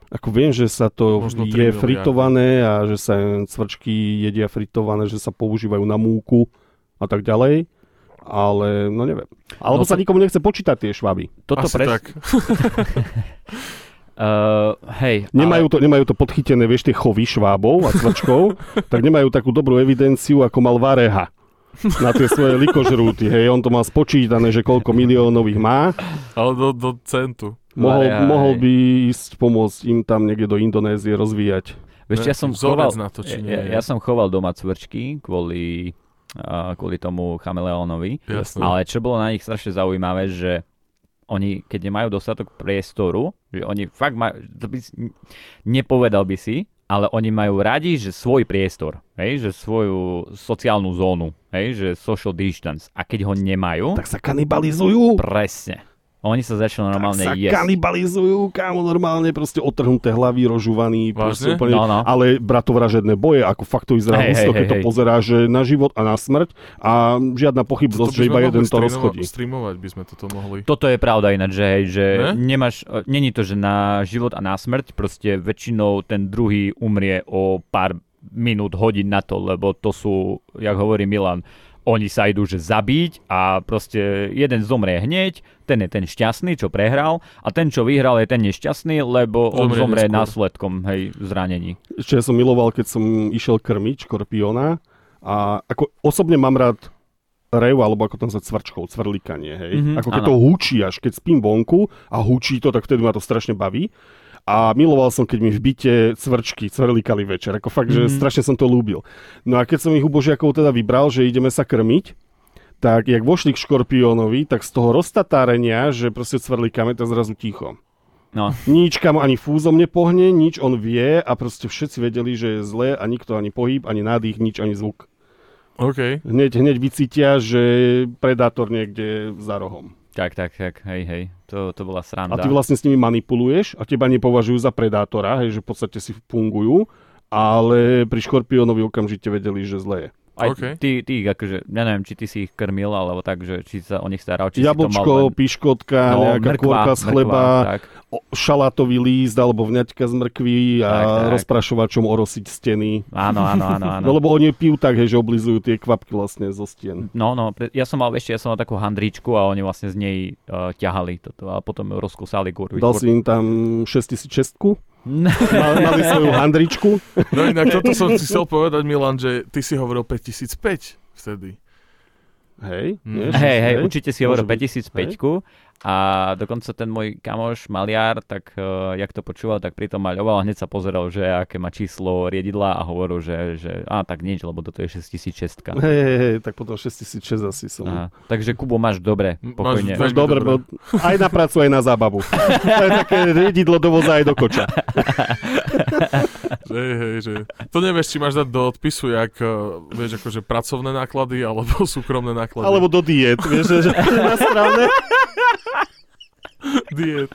Ako viem, že sa to Možno je miliardy. fritované a že sa cvrčky jedia fritované, že sa používajú na múku a tak ďalej. Ale no neviem. Alebo No sa to- nikomu nechce počítať tie šváby. Toto Asi pres... tak. Uh, hej, Nemajú to, nemajú to podchytené, vieš, tie chovy švábov a cvrčkov, tak nemajú takú dobrú evidenciu, ako mal Vareha na tie svoje likožrúty. Hej, on to mal spočítané, že koľko miliónov ich má. Ale do, do centu. Mohol, Vareha, mohol by ísť pomôcť im tam niekde do Indonézie rozvíjať. Vieš, ja som choval, na to, či nie ja, ja som choval doma cvrčky kvôli, uh, kvôli tomu chameleónovi. Jasné. Ale čo bolo na nich strašne zaujímavé, že oni, keď nemajú dostatok priestoru, že oni fakt majú, by nepovedal by si, ale oni majú radi, že svoj priestor, hej, že svoju sociálnu zónu, hej, že social distance. A keď ho nemajú, Tak sa kanibalizujú. presne. Oni sa začnú Tak normálne sa jesť. kanibalizujú, kámo, normálne proste otrhnuté hlavy, rožúvaní, proste úplne, No, no. ale bratovražedné boje, ako fakt to vyzerá husto, hej, keď to hej. pozerá, že na život a na smrť a žiadna pochybnosť, že iba jeden to rozchodí. Streamovať by sme toto mohli. Toto je pravda ináč, že, hej, že Ne? nemáš, e, není to, že na život a na smrť, proste väčšinou ten druhý umrie o pár minút, hodín na to, lebo to sú, jak hovorí Milan, oni sa idú že zabiť a proste jeden zomrie hneď, ten je ten šťastný, čo prehral a ten, čo vyhral, je ten nešťastný, lebo on Zomrie následkom hej, zranení. Ešte ja som miloval, keď som išiel krmiť škorpióna a ako osobne mám rád rev, alebo ako tam sa cvrčkou, cvrlikanie, hej. Mhm, ako keď áno. to hučí, až keď spím vonku a hučí to, tak vtedy ma to strašne baví. A miloval som, keď mi v byte cvrčky cvrlikali večer. Ako fakt, že Mhm. strašne som to ľúbil. No a keď som ich u Božiakov teda vybral, že ideme sa krmiť, tak jak vošli k škorpiónovi, tak z toho roztatárenia, že proste cvrlikáme, tak zrazu ticho. No, Nič kam ani fúzom nepohne, nič on vie a proste všetci vedeli, že je zlé a nikto ani pohyb, ani nádych, nič, ani zvuk. OK. Hneď, hneď vycítia, že predátor niekde za rohom. Tak, tak, tak, hej, hej, to, to bola sranda. A ty vlastne s nimi manipuluješ a teba nepovažujú za predátora, hej, že v podstate si fungujú, ale pri škorpiónovi okamžite vedeli, že zlé je. Aj OK. ty, ty, akože, ja neviem, či ty si ich krmil, alebo tak, že či sa o nich staral, či si to mal Jablčko, len... piškotka, No, nejaká mrkva, kôrka z mrkva, chleba, tak. o- šalátový líst alebo vňaťka z mrkvy a Tak, tak. rozprašovačom orosiť steny. Áno, áno, áno, áno. No lebo oni pijú tak, hej, že oblizujú tie kvapky vlastne zo stien. No, no, ja som mal ešte, ja som mal takú handričku a oni vlastne z nej uh, ťahali toto a potom rozkusali kurvy. Dal si im tam 6006 No, Mal- mali svoju handričku. No inak toto som si chcel povedať, Milan, že ty si hovoril 5005 vtedy. Hej, Mm. nie? hej, hej, určite si hovoril Môže byť, 5005 a dokonca ten môj kamoš, maliar, tak uh, jak to počúval, tak pritom maľoval a hneď sa pozeral, že aké má číslo riedidla a hovoril, že, že a tak nič, lebo toto je 6006. Hej, hej, hej, tak potom 6006 asi som. Aha. Takže Kubo máš dobre, Máš pokojne. veľmi Máš dobre, dobre. bo aj na prácu, aj na zábavu. to je také riedidlo do voza aj do koča. že, hej, že, to nevieš, či máš dať do odpisu, jak, uh, vieš, akože pracovné náklady, alebo súkromné náklady. Alebo do diet, vieš, že, že na strane. Diet.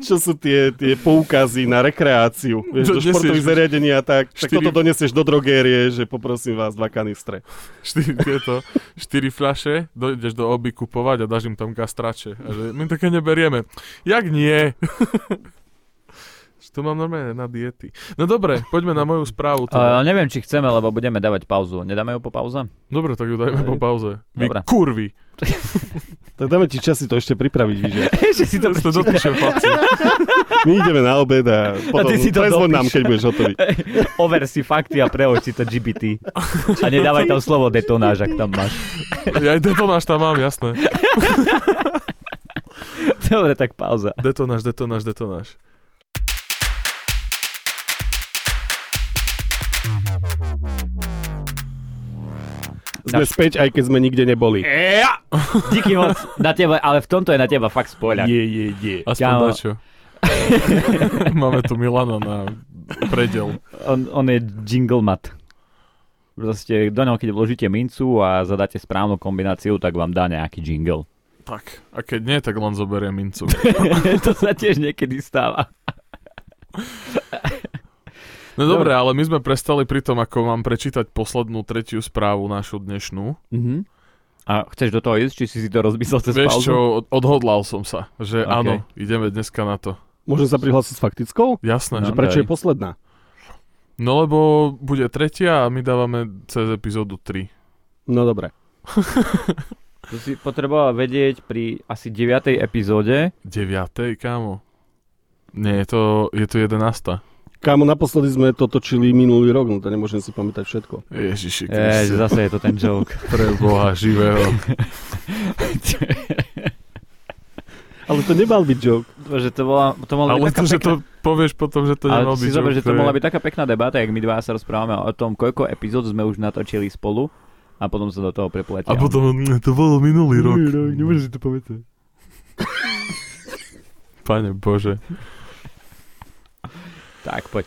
Čo sú tie, tie poukazy na rekreáciu? Vieš, do športových nesieš? zariadenia, tak, tak Štyri- toto donesieš do drogérie, že poprosím vás dva kanistre. Štyri, tieto, štyri fľaše, dojdeš do oby kupovať a dáš im tam kastrače. A že my také neberieme. Jak nie? To mám normálne na diety. No dobre, poďme na moju správu. Uh, neviem, či chceme, lebo budeme dávať pauzu. Nedáme ju po pauze? Dobre, tak ju dajme po pauze. Vy Dobre. kurvy. Tak dáme ti čas si to ešte pripraviť, víš, že Ešte si to To dopíšem my ideme na obed a potom ty si to nám, keď budeš hotový. Over si fakty a prehoď si to GBT. A nedávaj tam slovo detonáž, ak tam máš. Ja aj detonáž tam mám, jasné. Dobre, tak pauza. Detonáž, detonáž, detonáž. Sme späť, aj keď sme nikde neboli. Ja! Díky moc na teba, ale v tomto je na teba fakt spoiler. Je, je, je. Aspoň dačo. Máme tu Milana na predel. On, on je jingle mat. Proste do ňoho, keď vložíte mincu a zadáte správnu kombináciu, tak vám dá nejaký jingle. Tak, a keď nie, tak len zoberie mincu. to sa tiež niekedy stáva. No dobre, ale my sme prestali pri tom, ako mám prečítať poslednú tretiu správu našu dnešnú. Mhm. A chceš do toho ísť, či si si to rozmyslel cez Vieš pauzu? čo, od- odhodlal som sa, že Ok. áno, ideme dneska na to. Môžem sa prihlásiť s faktickou? Jasné, No. že... Prečo je posledná? No lebo bude tretia a my dávame cez epizódu 3. No dobre. To si potreboval vedieť pri asi 9. epizóde. 9. kámo. Nie, je to, je to 11. Kámo, naposledy sme to točili minulý rok, no to nemôžem si pamätať všetko. Ježiši Je, Kriste, zase je to ten joke. pre Boha živého. Ale to nemal byť joke. že to, bola, to mala Ale byť to, že pekná... to povieš potom, že to ale nemal si byť zober, joke, že to mohla byť taká pekná debata, jak my dva sa rozprávame o tom, koľko epizód sme už natočili spolu a potom sa do toho prepletia. A potom, mm, to bolo minulý rok. Nemôžeš si to pamätať. Pane Bože. Tak, poď.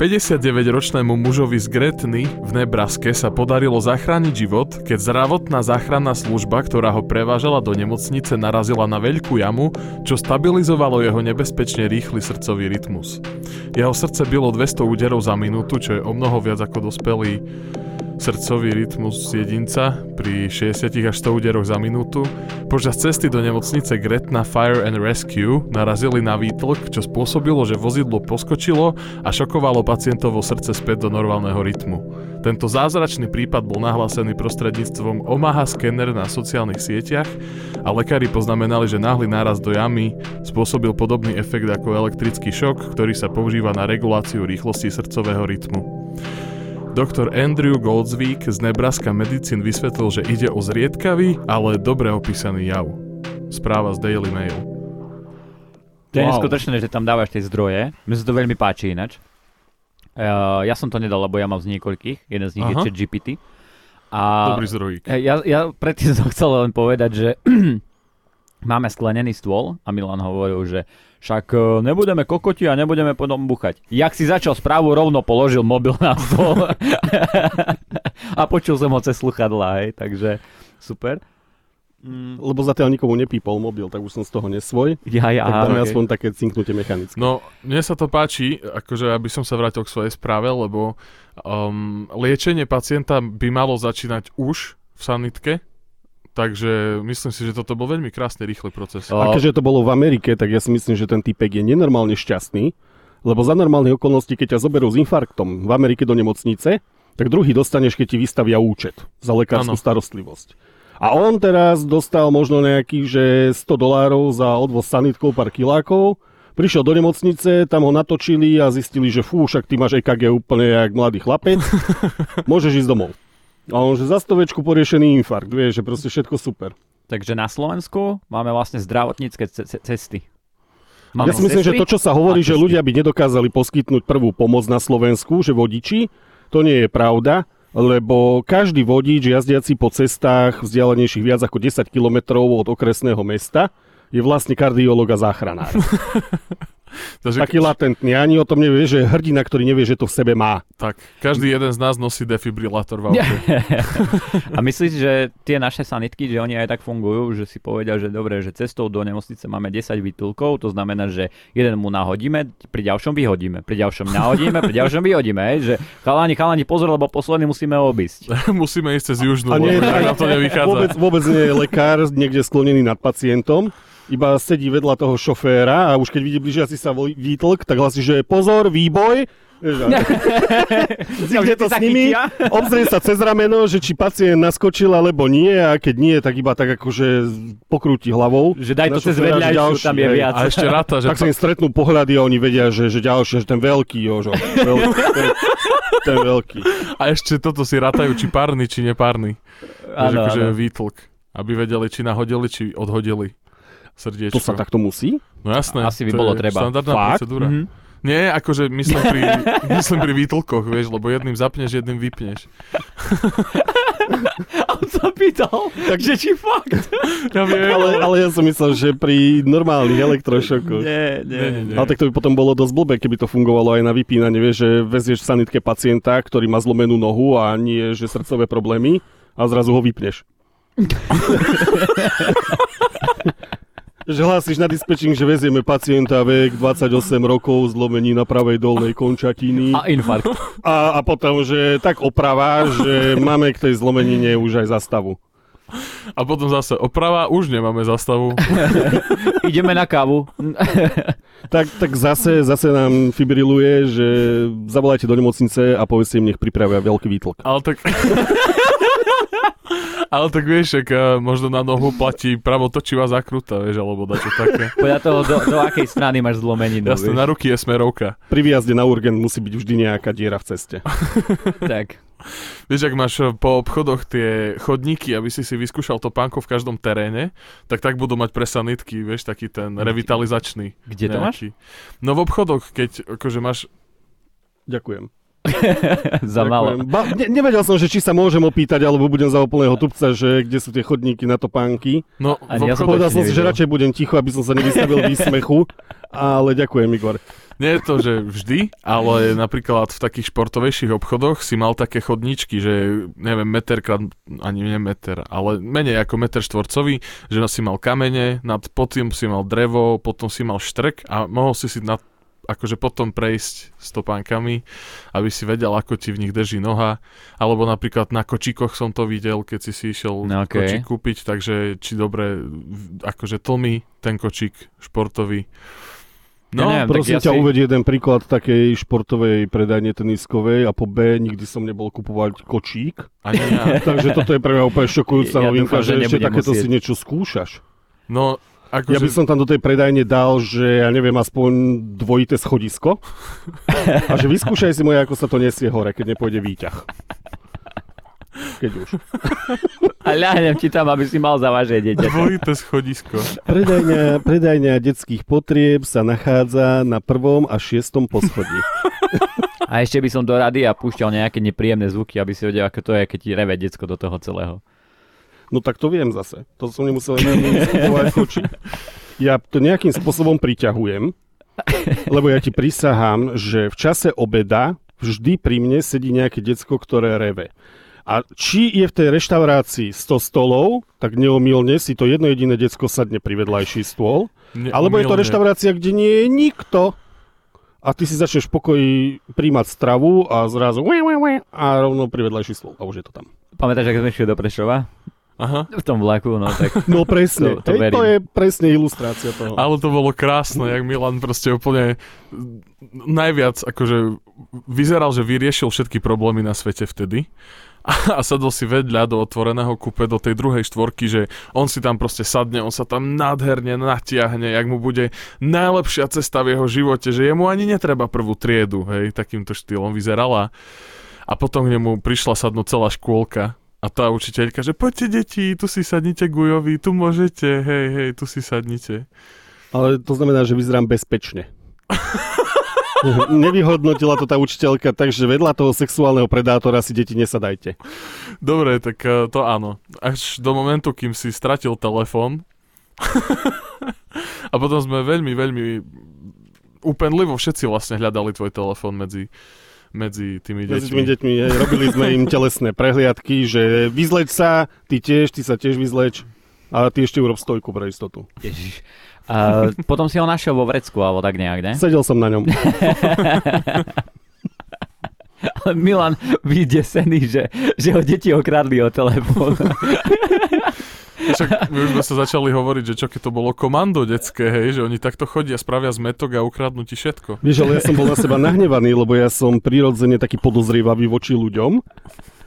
59-ročnému mužovi z Gretny v Nebraske sa podarilo zachrániť život, keď zdravotná záchranná služba, ktorá ho prevážala do nemocnice, narazila na veľkú jamu, čo stabilizovalo jeho nebezpečne rýchly srdcový rytmus. Jeho srdce bylo 200 úderov za minútu, čo je o mnoho viac ako dospelý srdcový rytmus jedinca pri 60 až 100 úderoch za minútu. Počas cesty do nemocnice Gretna Fire and Rescue narazili na výtlk, čo spôsobilo, že vozidlo poskočilo a šokovalo pacientovo srdce späť do normálneho rytmu. Tento zázračný prípad bol nahlásený prostredníctvom Omaha Scanner na sociálnych sieťach a lekári poznamenali, že náhly náraz do jamy spôsobil podobný efekt ako elektrický šok, ktorý sa používa na reguláciu rýchlosti srdcového rytmu. Doktor Andrew Goldsvík z Nebraska Medicine vysvetlil, že ide o zriedkavý, ale dobre opísaný jav. Správa z Daily Mail. To je Wow. neskutočné, že tam dávaš tie zdroje. Mne sa to veľmi páči ináč. Uh, ja som to nedal, lebo ja mám z niekoľkých. Jeden z nich Aha. je ChatGPT. A Dobrý zdrojík. Eh, Ja, ja predtým som chcel len povedať, že máme sklenený stôl a Milan hovoril, že však eh, nebudeme kokoti a nebudeme potom buchať. Jak si začal správu, rovno položil mobil na stôl a počul som ho cez sluchadlá, hej, takže super. Mm, Lebo zatiaľ nikomu nepípol mobil, tak už som z toho nesvoj. ja, ja, tak dáme aha, aspoň také cinknutie mechanické. No, mne sa to páči, akože aby som sa vrátil k svojej správe, lebo um, liečenie pacienta by malo začínať už v sanitke, takže myslím si, že toto bol veľmi krásny, rýchly proces. A keďže to bolo v Amerike, tak ja si myslím, že ten typek je nenormálne šťastný, lebo za normálnych okolností, keď ťa zoberú s infarktom v Amerike do nemocnice, tak druhý dostaneš, keď ti vystavia účet za lekárskú Áno. starostlivosť. A on teraz dostal možno nejakých, že 100 dolárov za odvoz sanitkov, pár kilákov, prišiel do nemocnice, tam ho natočili a zistili, že fú, však ty máš EKG úplne jak mladý chlapec, môžeš ísť domov. A on, že za stovečku poriešený infarkt, vieš, že proste všetko super. takže na Slovensku máme vlastne zdravotnícke ce- ce- cesty. Ja si myslím, že to, čo sa hovorí, že ľudia by nedokázali poskytnúť prvú pomoc na Slovensku, že vodiči, to nie je pravda, lebo každý vodič jazdiaci po cestách vzdialenejších viac ako 10 km od okresného mesta je vlastne kardiológ a záchranár. Takže, Taký latentný, ani o tom nevie, že je hrdina, ktorý nevie, že to v sebe má. tak, každý jeden z nás nosí defibrilátor v aute. A myslíš, že tie naše sanitky, že oni aj tak fungujú, že si povedia, že dobre, že cestou do nemocnice máme 10 výtulkov, to znamená, že jeden mu nahodíme, pri ďalšom vyhodíme, pri ďalšom nahodíme, pri ďalšom vyhodíme, že chalani, chalani, pozor, lebo posledný musíme obísť. Musíme ísť cez južnú, A nie, lebo nám to nevychádza. Vôbec, vôbec nie je lekár niekde sklonený nad pacientom, iba sedí vedľa toho šoféra a už keď vidí blížiaci sa výtlk, tak hlasí, že pozor, výboj. Ide to s nimi, obzrie sa cez rameno, že či pacient naskočil alebo nie a keď nie, tak iba tak akože pokrúti hlavou. Že daj to cez vedľajšiu, tam je viac. A ešte ráta, že Tak sa im stretnú pohľady a oni vedia, že, že ďalší, že ten veľký, Jožo. Veľký, ten, ten veľký. A ešte toto si rátajú, či párny, či nepárny. Áno, akože výtlk. Aby vedeli, či nahodili, či odhodili srdiečko. To sa takto musí? No jasné. Asi by to bolo je treba. Štandardná Fakt? procedúra. Mhm. Nie, akože myslím pri, myslím pri výtlkoch, vieš, lebo jedným zapneš, jedným vypneš. A on sa pýtal, takže či fakt? Ja viem, Ale, ale ja som myslel, že pri normálnych elektrošokoch. Nie, Nie, nie, nie. Ale tak to by potom bolo dosť blbé, keby to fungovalo aj na vypínanie, vieš, že vezieš v sanitke pacienta, ktorý má zlomenú nohu a nie, že srdcové problémy a zrazu ho vypneš. Že hlásíš na dispečing, že vezieme pacienta vek 28 rokov, zlomení na pravej dolnej končatiny A infarkt. a, a potom, že tak oprava, že máme k tej zlomenine už aj zastavu. A potom zase oprava, už nemáme zastavu. Ideme na kávu. Tak, tak zase, zase nám fibriluje, že zavolajte do nemocnice a povedzte im, nech pripravia veľký výtlk. Ale tak... Ale tak vieš, ak eh, možno na nohu platí pravotočivá zakruta, vieš, alebo dačo také. Podľa toho, do, do akej strany máš zlomeninu. Jasne, vieš. na ruky je smerovka. Pri výjazde na urgent musí byť vždy nejaká diera v ceste. Tak. Vieš, ak máš eh, po obchodoch tie chodníky, aby si si vyskúšal to pánko v každom teréne, tak tak budú mať pre sanitky, vieš, taký ten revitalizačný. Kde to máš? nejaký. No v obchodoch, keď akože máš... Ďakujem. Za. Ďakujem. Ba, ne, nevedel som, že či sa môžem opýtať, alebo budem za úplného tupca, že kde sú tie chodníky na topánky. No, Ani ja som. Povedal som si, že radšej budem ticho, aby som sa nevystavil výsmechu, ale ďakujem, Igor. Nie je to, že vždy, ale napríklad v takých športovejších obchodoch si mal také chodníčky, že neviem, meter krát, ani nie meter, ale menej ako meter štvorcový, že si mal kamene, nad potom si mal drevo, potom si mal štrk a mohol si si nad, akože potom prejsť stopánkami, aby si vedel, ako ti v nich drží noha. Alebo napríklad na kočíkoch som to videl, keď si si išiel No, okej. kočík kúpiť, takže či dobre akože tlmi ten kočík športový. Ja No, neviem, tak Prosím ja ťa, si- uvedie jeden príklad takej športovej predajne teniskovej a po B nikdy som nebol kupovať kočík. ani ja. Takže toto je pre mňa úplne šokujúca Ja novinka, dúfam, že že ešte takéto musieť. si niečo skúšaš. No, akože... Ja by som tam do tej predajne dal, že ja neviem, aspoň dvojité schodisko. A že vyskúšaj si moje, ako sa to nesie hore, keď nepôjde výťah. Keď už. A ľahnem ti tam, aby si mal zavažie dieťa. Dvojité schodisko. Predajňa, predajňa detských potrieb sa nachádza na prvom a šiestom poschodí. A ešte by som do rady a púšťal nejaké nepríjemné zvuky, aby si vedel, ako to je, keď ti reve decko do toho celého. No tak to viem zase. To som nemusel skupovať kočík. Ja to nejakým spôsobom priťahujem, lebo ja ti prisahám, že v čase obeda vždy pri mne sedí nejaké decko, ktoré reve. A či je v tej reštaurácii 100 stolov, tak neomilne si to jedno jediné decko sadne pri vedľajší stôl. Ne, Alebo je to reštaurácia, kde nie je nikto. A ty si začneš v pokoji príjmať stravu a zrazu a rovno pri vedľajší stôl. A už je to tam. Pamätáš, ako sme šli do Prešova? Aha. V tom vlaku, no tak. No presne, To- to to, je presne ilustrácia toho. Ale to bolo krásne, jak Milan proste úplne najviac akože vyzeral, že vyriešil všetky problémy na svete vtedy a, a sadol si vedľa do otvoreného kupe do tej druhej štvorky, že on si tam proste sadne, on sa tam nádherne natiahne, jak mu bude najlepšia cesta v jeho živote, že jemu ani netreba prvú triedu, hej, takýmto štýlom vyzerala. A potom k nemu prišla sadnúť celá škôlka a tá učiteľka, že poďte deti, tu si sadnite Gujovi, tu môžete, hej, hej, tu si sadnite. Ale to znamená, že vyzerám bezpečne. Nevyhodnotila to tá učiteľka, takže vedľa toho sexuálneho predátora si deti nesadajte. Dobre, tak eh, to áno. Až do momentu, kým si stratil telefón. a potom sme veľmi, veľmi úpenlivo všetci vlastne hľadali tvoj telefón medzi, medzi tými Medzi deťmi. tými deťmi, hej, robili sme im telesné prehliadky, že vyzleč sa, ty tiež, ty sa tiež vyzleč. A ty ešte urob stojku pre istotu. Ježiš. A potom si ho našiel vo vrecku, alebo tak nejak, ne? Sedel som na ňom. Milan vydesený, že, že ho deti okradli o telefón. Však my už sme sa začali hovoriť, že čo keď to bolo komando detské, hej, že oni takto chodia, spravia zmetok a ukradnú ti všetko. Vieš, ale ja som bol na seba nahnevaný, lebo ja som prirodzene taký podozrievavý voči ľuďom.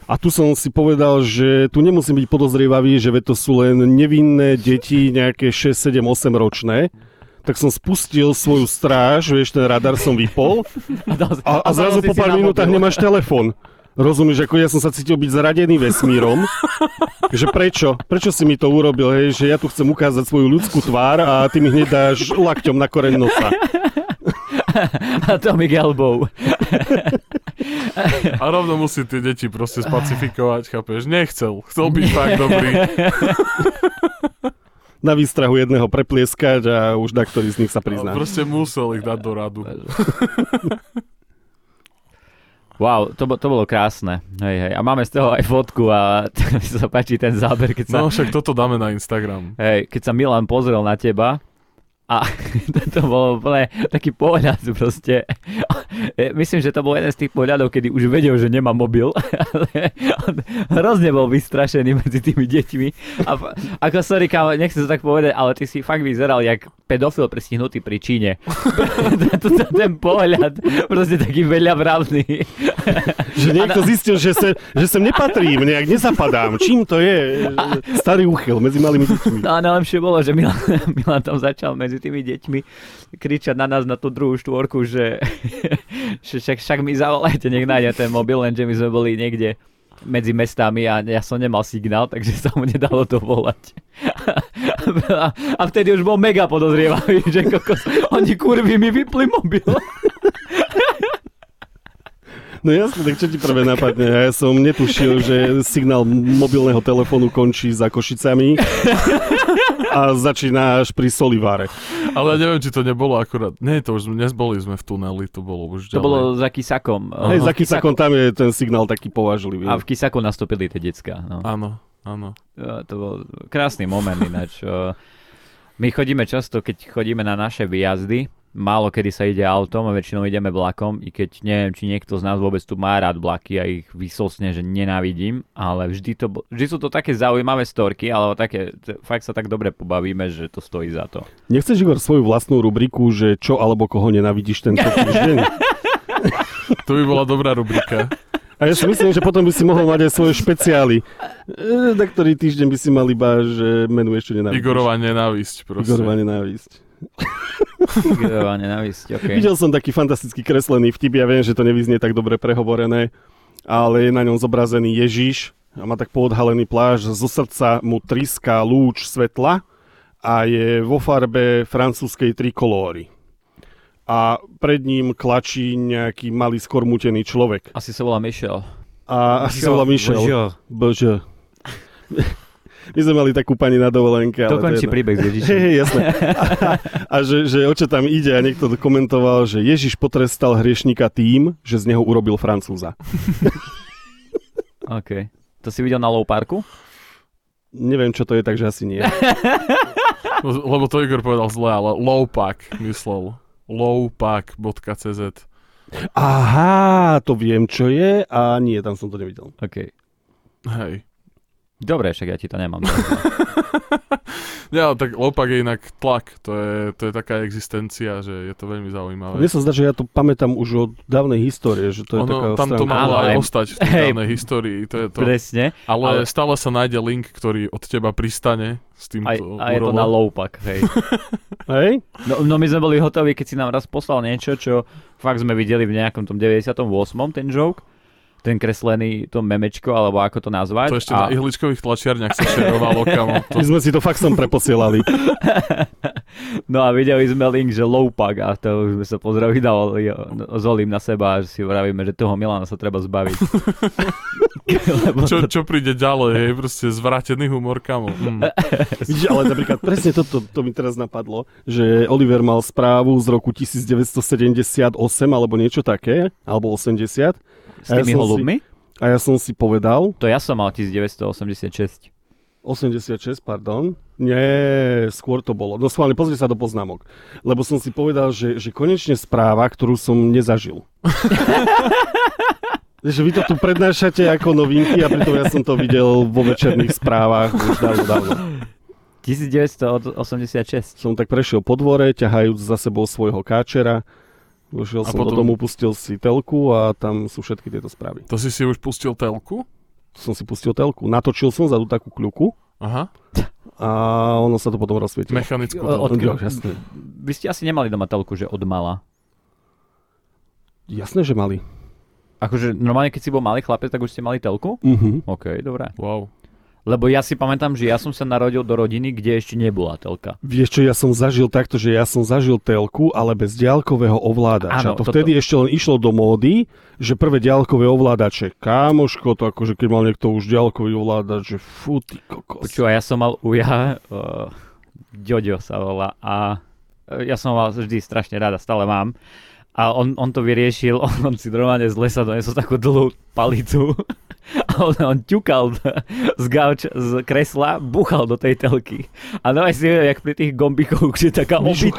A tu som si povedal, že tu nemusím byť podozrievavý, že to sú len nevinné deti, nejaké 6, 7, 8 ročné. Tak som spustil svoju stráž, vieš, ten radar som vypol a, a zrazu po pár minútach nemáš telefón. Rozumieš, ako ja som sa cítil byť zradený vesmírom. že prečo? Prečo si mi to urobil, hej? Že ja tu chcem ukázať svoju ľudskú tvár a ty mi hneď dáš lakťom na koreň nosa. Atomic Elbow. A rovno musí tie deti proste spacifikovať, chápeš? Nechcel, chcel byť fakt dobrý. Na výstrahu jedného preplieskať a už na ktorý z nich sa prizná. Proste musel ich dať do radu. Wow, to, bo- to bolo krásne. Hej, hej. A máme z toho aj fotku a mi sa páči ten záber, keď sa, No však toto dáme na Instagram. hej, keď sa Milan pozrel na teba a to bolo úplne taký pohľad proste. Myslím, že to bol jeden z tých pohľadov, kedy už vedel, že nemá mobil, ale on hrozne bol vystrašený medzi tými deťmi. A ako sorry, kámo, nechcem to tak povedať, ale ty si fakt vyzeral jak pedofil prestihnutý pri Číne. ten pohľad, proste taký veľa vravný. Že niekto zistil, že, se, že sem nepatrím, nejak nezapadám. Čím to je? Starý úchyl medzi malými deťmi. No a najlepšie bolo, že Milan, Milan tam začal medzi tými deťmi kričať na nás na tú druhú štvorku, že, že však, však mi zavolajte, nech nájde ten mobil, lenže my sme boli niekde medzi mestami a ja som nemal signál, takže sa mu nedalo to volať. A, a vtedy už bol mega podozrievavý, že kokos, oni kurvy mi vypli mobil. No jasne, tak čo ti prvé napadne? Ja som netušil, že signál mobilného telefónu končí za Košicami a začína až pri Soliváre. Ale ja neviem, či to nebolo akurát. Nie, to už dnes boli sme v tuneli, to bolo už To ďalej. bolo za Kisakom. Hej, za Kisakom tam je ten signál taký považlivý. A v Kisaku nastúpili tie decka. No. Áno, áno. To bol krásny moment ináč. My chodíme často, keď chodíme na naše výjazdy, málo kedy sa ide autom a väčšinou ideme vlakom, i keď neviem, či niekto z nás vôbec tu má rád vlaky a ich vysosne, že nenávidím, ale vždy, to, vždy sú to také zaujímavé storky, ale také, fakt sa tak dobre pobavíme, že to stojí za to. Nechceš, Igor, svoju vlastnú rubriku, že čo alebo koho nenavidíš tento týždeň? To by bola dobrá rubrika. A ja si myslím, že potom by si mohol mať aj svoje špeciály. Na ktorý týždeň by si mal iba, že menuješ, čo nenávidíš. Igorova nenávisť proste. Igorova nenávisť. Grová nenávisť, okay. Videl som taký fantasticky kreslený vtip, ja viem, že to nevyznie tak dobre prehovorené, ale je na ňom zobrazený Ježiš a má tak poodhalený pláž, zo srdca mu triská lúč svetla a je vo farbe francúzskej trikolóry. A pred ním klačí nejaký malý skormutený človek. Asi sa volá Michel. A asi sa volá Michel. Bože. My sme mali takú pani na dovolenke. ale to Dokončí jedno. príbeh s Ježišom. hej, jasné. A, a že, že o čo tam ide a niekto komentoval, že Ježiš potrestal hriešnika tým, že z neho urobil Francúza. OK. To si videl na Low Parku? Neviem, čo to je, takže asi nie. Lebo to Igor povedal zle, ale lowpack myslel. lowpack.cz Aha, to viem, čo je a nie, tam som to nevidel. OK. Hej. Dobre, však ja ti to nemám. Ja, tak lowpack je inak tlak. To je, to je taká existencia, že je to veľmi zaujímavé. Mne sa zdá, že ja to pamätám už od dávnej histórie, že to je taká ono, tam to malo aj ostať v tej hej. dávnej histórii. To je to. Presne. Ale, ale- stále sa nájde link, ktorý od teba pristane s týmto Aj, a je to na URL. low pack, hej. Hej? No, no my sme boli hotoví, keď si nám raz poslal niečo, čo fakt sme videli v nejakom tom 98. ten joke, ten kreslený, to memečko, alebo ako to nazvať. To ešte na ihličkových tlačiarniach sa šerovalo, kamo. To, My sme si to faxom preposielali. No a videli sme link, že Loupak a to už sme sa pozreli dávali s Olim na seba a si vravíme, že toho Milana sa treba zbaviť. Čo, to, čo príde ďalej, hej, proste zvrátený humor, kamo. Mm. Vidíš, ale napríklad presne toto to mi teraz napadlo, že Oliver mal správu z roku 1978 alebo niečo také, alebo 80. s a ja tými som si- holubmi? A ja som si povedal, To ja som mal 1986. 86, pardon. Nie, skôr to bolo. No schválne, pozri sa do poznámok. Lebo som si povedal, že, že konečne správa, ktorú som nezažil. že vy to tu prednášate ako novinky a pritom ja som to videl vo večerných správach už dávno, dávno. 1986. Som tak prešiel po dvore, ťahajúc za sebou svojho káčera. Došiel A som do potom- domu, pustil si telku a tam sú všetky tieto správy. To si si už pustil telku? Som si pustil telku. Natočil som za tú takú kľuku Aha, a ono sa to potom rozsvietilo. mechanickú telku. jasné. Vy ste asi nemali doma telku, že od mala. Jasné, že mali. Akože normálne, keď si bol malý chlapec, tak už ste mali telku? Mhm. OK, dobré. Wow. Lebo ja si pamätám, že ja som sa narodil do rodiny, kde ešte nebola telka. Vieš čo, ja som zažil takto, že ja som zažil telku, ale bez diaľkového ovládača. Áno, to toto- vtedy ešte len išlo do módy, že prvé diaľkové ovládače. Kámoško, to akože keď mal niekto už diaľkový ovládač, že fú, ty kokos. Počúva, ja som mal uja, uh, Ďoďo sa volá a eh, ja som mal vždy strašne rád a stále mám. A on, on to vyriešil, on, on si normálne z lesa donesol takú dlhú palicu a on, on ťukal z gauč, z kresla, buchal do tej telky. A no aj si, jak pri tých gombíkoch, že taká hej.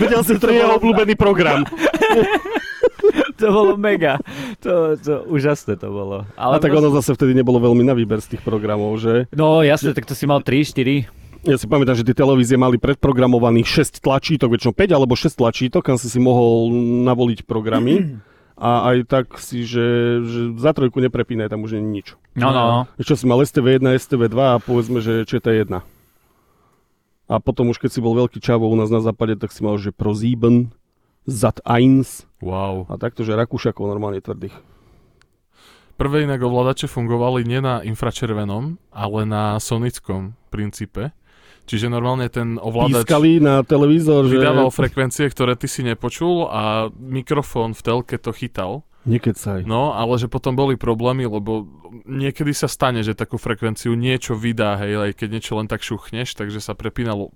Vedel si, to je jeho obľúbený program. to bolo mega. To, to úžasné to bolo. A Ale tak ono zase vtedy nebolo veľmi na výber z tých programov, že? No jasne, tak to si mal 3, 4. Ja si pamätám, že tie televízie mali predprogramovaných 6 tlačítok, väčšinou 5 alebo 6 tlačítok, kam si si mohol navoliť programy. A aj tak si, že, že za trojku neprepínaj, tam už nie je nič. No, no, no. Čo si mal STV1, STV2 a povedzme, že ČT1. A potom už keď si bol veľký čavo u nás na západe, tak si mal, že ProSieben, Zat1 Wow. a takto, že Rakúšakov normálne tvrdých. Prvé inak ovládače fungovali nie na infračervenom, ale na sonickom princípe. Čiže normálne ten ovládač Pískali na televízor, že... vydával frekvencie, ktoré ty si nepočul a mikrofón v telke to chytal. Nekecaj. No, ale že potom boli problémy, lebo niekedy sa stane, že takú frekvenciu niečo vydá, hej, aj keď niečo len tak šuchneš, takže sa prepínalo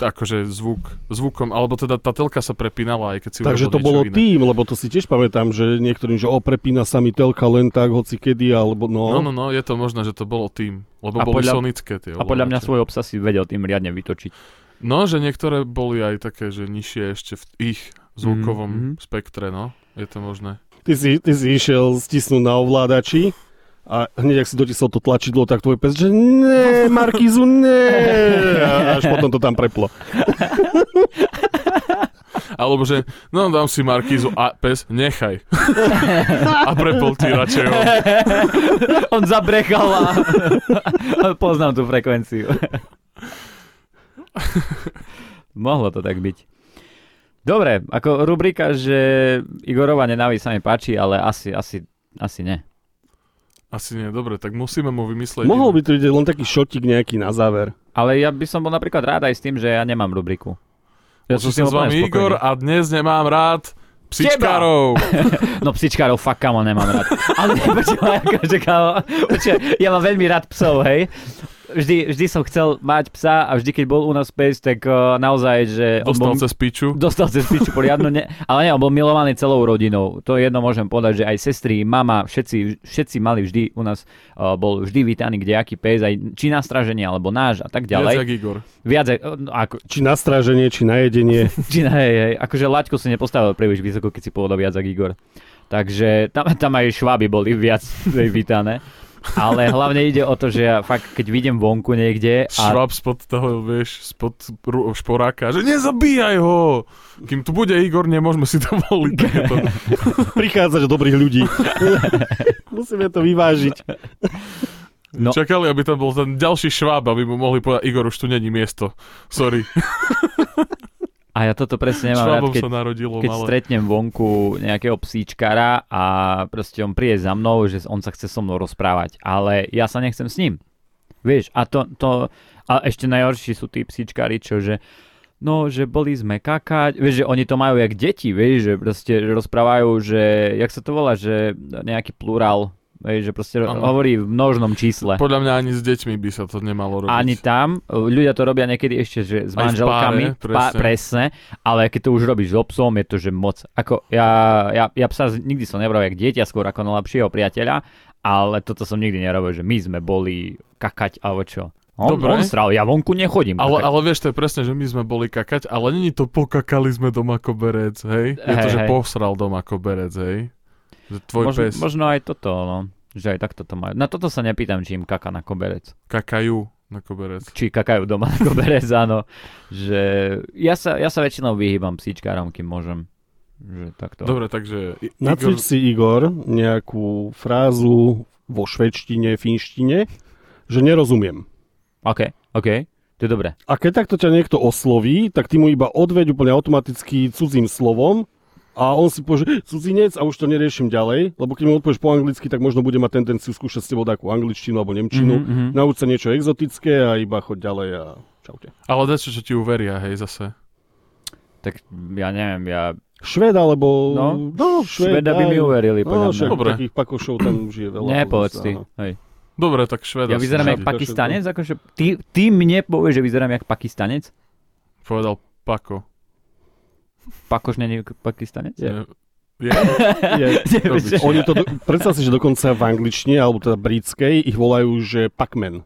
akože zvuk, zvukom, alebo teda tá telka sa prepínala, aj keď si Takže to bolo iné. tým, lebo to si tiež pamätám, že niektorým, že o, prepína sa mi telka len tak, hoci kedy, alebo no. No, no, no, je to možné, že to bolo tým, lebo A boli podľa- sonické tie A podľa mňa svoj obsah si vedel tým riadne vytočiť. No, že niektoré boli aj také, že nižšie ešte v ich zvukovom Mhm. spektre, no. Je to možné. Ty, si, ty si išiel stisnúť na ovládači a hneď, ak si dotisol to tlačidlo, tak tvoj pes, že ne, Markízu, ne. A až potom to tam preplo. Alebo že, no dám si Markízu a pes, nechaj. a prepol ti radšej ho. On zabrechal a poznám tú frekvenciu. Mohlo to tak byť. Dobre, ako rubrika, že Igorova nenávisť sa mi páči, ale asi, asi, asi ne. Asi nie, dobre, tak musíme mu vymyslieť. Mohol by to byť len taký šotik nejaký na záver. Ale ja by som bol napríklad rád aj s tým, že ja nemám rubriku. Ja som s vami Igor a dnes nemám rád psičkárov. No psičkárov fakt kamo nemám rád. Ale počúvaj, akože kamo, ja mám veľmi rád psov, hej. Vždy, vždy som chcel mať psa a vždy, keď bol u nás pes, tak uh, naozaj, že... Dostal bol, cez piču. Dostal cez piču poriadnu, ne, ale nie, on bol milovaný celou rodinou. To jedno môžem povedať, že aj sestry, mama, všetci, všetci mali vždy u nás, uh, bol vždy vítaný kdejaký pes, aj či na straženie, alebo náš a tak Viac ďalej. jak Igor. Viac, aj- no, ako, Či na stráženie, či na jedenie. či na, hej, hej, akože laťku si nepostavil príliš vysoko, keď si povedal viac Igor. Takže tam, tam aj šváby boli viac vítané. Ale hlavne ide o to, že ja fakt, keď vidím vonku niekde a Švab spod toho, vieš, spod šporáka, že nezabíjaj ho! Kým tu bude Igor, nemôžeme si to voliť. do dobrých ľudí. Musíme to vyvážiť. No. Čakali, aby tam bol ten ďalší šváb, aby mu mohli povedať, Igor, už tu není miesto. Sorry. A ja toto presne nemám rád, keď, narodilo keď malé. stretnem vonku nejakého psíčkara a proste on príde za mnou, že on sa chce so mnou rozprávať, ale ja sa nechcem s ním. Vieš, a to, to A ešte najhorší sú tí psíčkári, čo že no, že boli sme kakať, vieš, že oni to majú jak deti, vieš, že proste rozprávajú, že, jak sa to volá, že nejaký plurál, vieš, že proste Áno. hovorí v množnom čísle. Podľa mňa ani s deťmi by sa to nemalo robiť. Ani tam, ľudia to robia niekedy ešte, že s Aj manželkami, páre, v pá- presne. presne, ale keď to už robíš so psom, je to, že moc. Ako ja, ja, ja psa nikdy som nebral jak dieťa, skôr ako najlepšieho priateľa, ale toto som nikdy nerobil, že my sme boli kakať alebo čo. On, Dobre. on sral, ja vonku nechodím. Ale, kakať. ale vieš, to je presne, že my sme boli kakať, ale není to pokakali sme doma koberec, hej? Je to, Hej, že hej. posral doma koberec, hej? Že tvoj možno, pes možno aj toto, no. Že aj takto to majú. Na toto sa nepýtam, či im kaka na koberec. kakajú na koberec. Či kakajú doma na koberec, áno. Že ja sa, ja sa väčšinou vyhýbam psíčkárom, kým môžem. Že takto. Dobre, takže... I- Nacvič si, Igor, nejakú frázu vo švedštine, finštine, že nerozumiem. OK, OK. To je dobré. A keď takto ťa niekto osloví, tak ty mu iba odveď úplne automaticky cudzím slovom a on si povie, cudzinec a už to neriešim ďalej, lebo keď mu odpovieš po anglicky, tak možno bude mať tendenciu skúšať s tebou takú angličtinu alebo nemčinu. Mhm, mhm. Nauč sa niečo exotické a iba choď ďalej a čaute. Ale dačo, čo ti uveria, hej, zase. Tak ja neviem, ja... Šved alebo... No, no šved, Šveda by mi uverili, No, podľa však. Dobre. takých pakošov tam už je veľa. Nepovedz ty. Hej. Dobre, tak šveda. Ja vyzerám jak pakistanec? Akože, ty, ty mne povieš, že vyzerám jak pakistanec? Povedal Pako. Pakoš není pakistanec? Je. Je? Je. Že- Oni to, predstav si, že dokonca v angličtine, alebo teda britskej, ich volajú, že Pac-Man.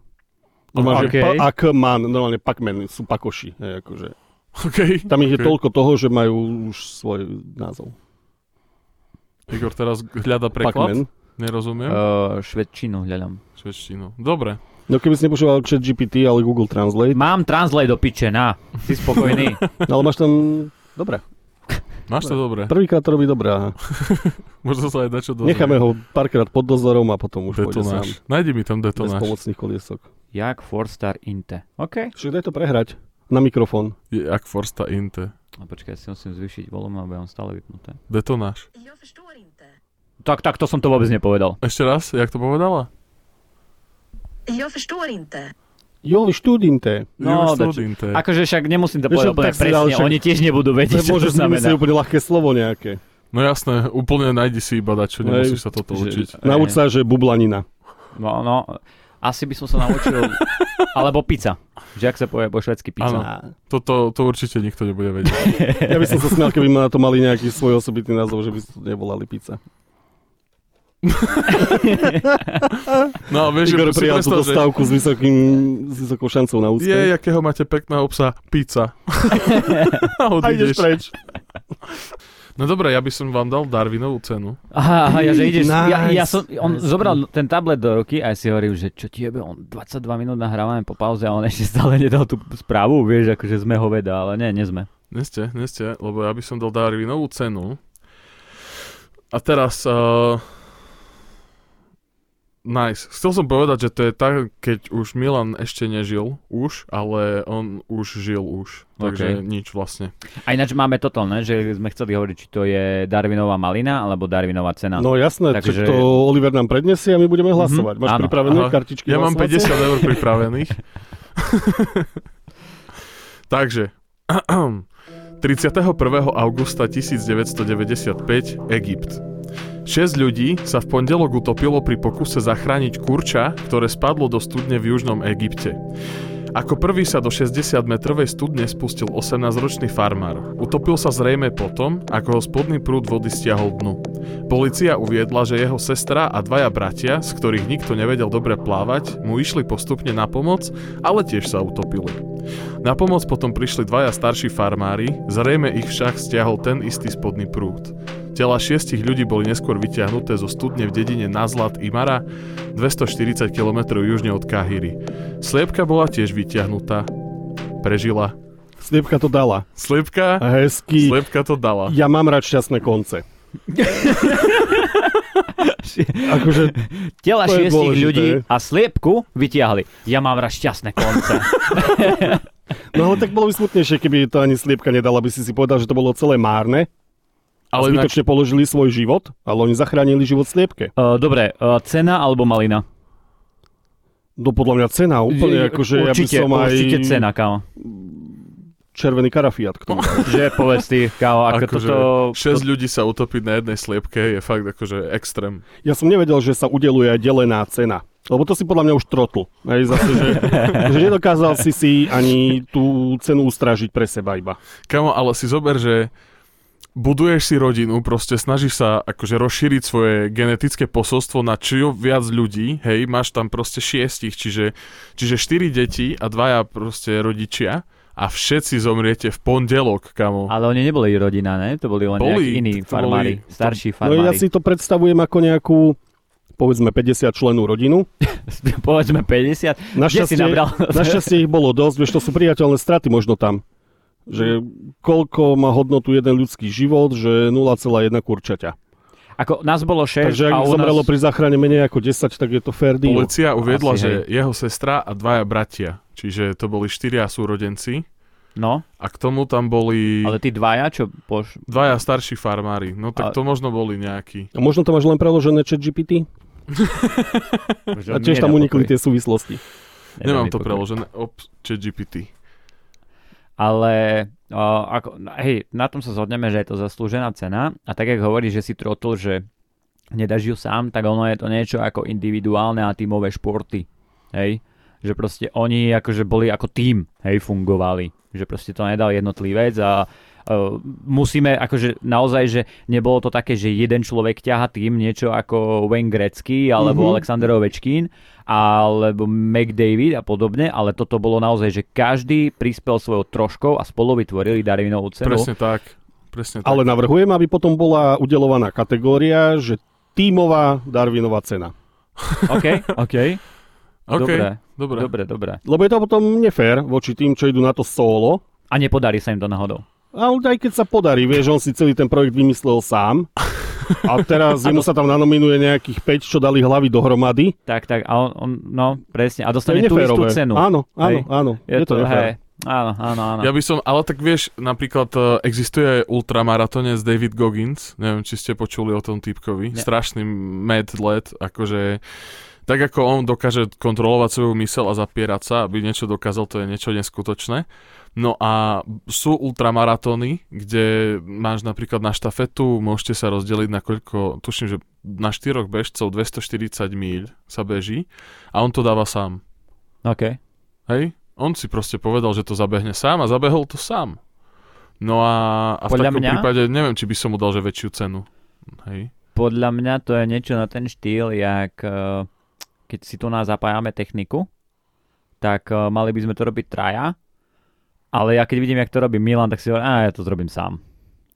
Normálne, Ok. že Pac-Man, normálne Pac-Man, sú pakoši. Hej, akože. OK. Tam ich je OK. toľko toho, že majú už svoj názov. Igor teraz hľada preklad. Pac-Man. Nerozumiem. Uh, švedčinu hľadám. Švedštinu. Dobre. No keby si nepočúval chat GPT, ale Google Translate, Mám translate do piče, na. Si spokojný. ale máš tam... Dobre. Máš to dobre. Prvýkrát to robí dobré. aha. Možno sa aj dačo dozvie. Necháme ho párkrát pod dozorom a potom už pôjde sám. Nájdi mi tam Bez detonáš. pomocných koliesok. jak Forstar Inte. OK. Čiže daj to prehrať na mikrofón. Je jak Forsta Inte. A počkaj, si musím zvýšiť volume, aby on stále vypnuté. Detonáš. Tak, tak, to som to vôbec nepovedal. Ešte raz, jak to povedala? Jag förstår inte. Jo, študinte. No, Ju dač- studinte. Akože však nemusím to povedať úplne presne, však- oni tiež nebudú vedieť, čo to Môžeš si znamená. vymyslieť úplne ľahké slovo nejaké. No jasné, úplne nájdi si iba Hej. nemusíš sa toto Že- učiť. Nauč sa, že bublanina. No, no, asi by som sa naučil, alebo pizza. Že ak sa povie po švedsky pizza. Áno. Toto to určite nikto nebude vedieť. Ja by som sa smial, keby ma na to mali nejaký svoj osobitný názov, že by to nevolali pizza. No vieš, Igor prijal túto stavku s, vysokým, s vysokou šancou na úspech. je, jakého máte pekného psa, pizza. a odídeš. preč. No dobre, ja by som vám dal Darwinovú cenu. Aha, aha, ja, že ideš, ja, ja Nice. som, on Nice. zobral ten tablet do ruky a ja si hovorím, že čo ti jebe, on 22 minút nahrávame po pauze a on ešte stále nedal tú správu, vieš, akože sme ho veda, ale nie, nie sme. Neste, neste, lebo ja by som dal Darwinovú cenu. A teraz... Uh, nice. Chcel som povedať, že to je tak, keď už Milan ešte nežil už, ale on už žil už. Takže Ok. nič vlastne. A ináč máme toto, ne, že sme chceli hovoriť, či to je Darwinová malina alebo Darwinová cena. No jasné, Takže- to Oliver nám predniesie a my budeme hlasovať. Máš áno. pripravené Aha. kartičky Ja mám hlasovacie? 50 eur pripravených. Takže, 31. augusta 1995, Egypt. 6 ľudí sa v pondelok utopilo pri pokuse zachrániť kurča, ktoré spadlo do studne v južnom Egypte. Ako prvý sa do 60-metrovej studne spustil 18-ročný farmár. Utopil sa zrejme potom, ako ho spodný prúd vody stiahol dnu. Polícia uviedla, že jeho sestra a dvaja bratia, z ktorých nikto nevedel dobre plávať, mu išli postupne na pomoc, ale tiež sa utopili. Na pomoc potom prišli dvaja starší farmári, zrejme ich však stiahol ten istý spodný prúd. Tela šiestich ľudí boli neskôr vyťahnuté zo studne v dedine Nazlat Imara, 240 km južne od Kahiry. Sliepka bola tiež vyťahnutá. Prežila. Sliepka to dala. Sliepka, A hezky. sliepka to dala. Ja mám rád šťastné konce. akože, Tela šiestich ľudí a sliepku vytiahli. Ja mám raz šťastné konce. no ale tak bolo by smutnejšie, keby to ani sliepka nedala, by si si povedal, že to bolo celé márne. Ale Ale inak, zbytočne položili svoj život, ale oni zachránili život sliepke. uh, dobre, uh, cena alebo malina? No podľa mňa cena úplne, akože určite, ja by som aj určite cena, kámo. červený karafiat k tomu. Že povedz ty, kámo, ako Akože toto... 6 ľudí sa utopiť na jednej sliepke je fakt akože extrém. Ja som nevedel, že sa udeluje aj delená cena. Lebo to si podľa mňa už trotl. Hej, zase, že, že nedokázal si si ani tú cenu ustražiť pre seba iba. Kamo, ale si zober, že buduješ si rodinu, proste snažíš sa akože rozšíriť svoje genetické posolstvo na čo viac ľudí, hej, máš tam proste šiestich, čiže, čiže štyri deti a dvaja proste rodičia a všetci zomriete v pondelok, kamo. Ale oni neboli rodina, ne? To boli len Boli, iní farmári, boli- starší No farmári. ja si to predstavujem ako nejakú povedzme 50 členú rodinu. Povedzme 50. Kde si Našťastie, nabral? našťastie ich bolo dosť, vieš, to sú priateľné straty možno tam. Že koľko má hodnotu jeden ľudský život, že 0,1 kurčaťa. Ako nás bolo 6 Takže a ak u zomrelo nás... pri záchrane menej ako 10, tak je to fair deal. Polícia uviedla, Asi, že hej. jeho sestra a dvaja bratia, čiže to boli štyria súrodenci No, a k tomu tam boli ale tí dvaja, čo poš... dvaja starší farmári. No tak Ale- to možno boli nejakí. A možno to máš len preložené chat GPT? A tiež tam unikli tie súvislosti. Nemám to preložené. Ops, chat GPT. Ale o, ako, hej, na tom sa zhodneme, že je to zaslúžená cena a tak, jak hovoríš, že si trotl, že nedáš sám, tak ono je to niečo ako individuálne a tímové športy. Hej? Že proste oni akože boli ako tím, hej, fungovali. Že proste to nedal jednotlivec a uh, musíme, akože naozaj, že nebolo to také, že jeden človek ťaha tým, niečo ako Wayne Gretzky alebo Mhm. mm-hmm. Alexander Ovečkin alebo McDavid a podobne, ale toto bolo naozaj, že každý prispel svojou troškou a spolu vytvorili Darwinovú cenu. Presne tak. Presne tak. Ale navrhujem, aby potom bola udelovaná kategória, že tímová Darwinová cena. OK, OK. OK, Dobre, dobre. dobre, dobre. Lebo je to potom nefér voči tým, čo idú na to solo. A nepodarí sa im to náhodou. Ale aj keď sa podarí, vieš, on si celý ten projekt vymyslel sám. A teraz jemu sa tam nanominuje nejakých 5, čo dali hlavy dohromady. Tak, tak, a on, on no, presne. A To je dostane tú istú cenu. Áno, áno, Hej. áno. Je, to, nefér. hej, áno, áno, áno. Ja by som, ale tak vieš, napríklad uh, existuje ultramaratonec David Goggins, neviem, či ste počuli o tom typkovi, Ne. strašný mad led, akože tak ako on dokáže kontrolovať svoju mysel a zapierať sa, aby niečo dokázal, to je niečo neskutočné. No a sú ultramaratóny, kde máš napríklad na štafetu, môžete sa rozdeliť na koľko, tuším, že na štyroch bežcov 240 míľ sa beží a on to dáva sám. OK. Hej? On si proste povedal, že to zabehne sám a zabehol to sám. No a, a v Podľa takom mňa- prípade neviem, či by som mu dal, že väčšiu cenu. Hej? Podľa mňa to je niečo na ten štýl, jak eh, keď si tu nás zapájame techniku, tak eh, mali by sme to robiť traja, ale ja keď vidím, jak to robí Milan, tak si hovorím, a ja to zrobím sám.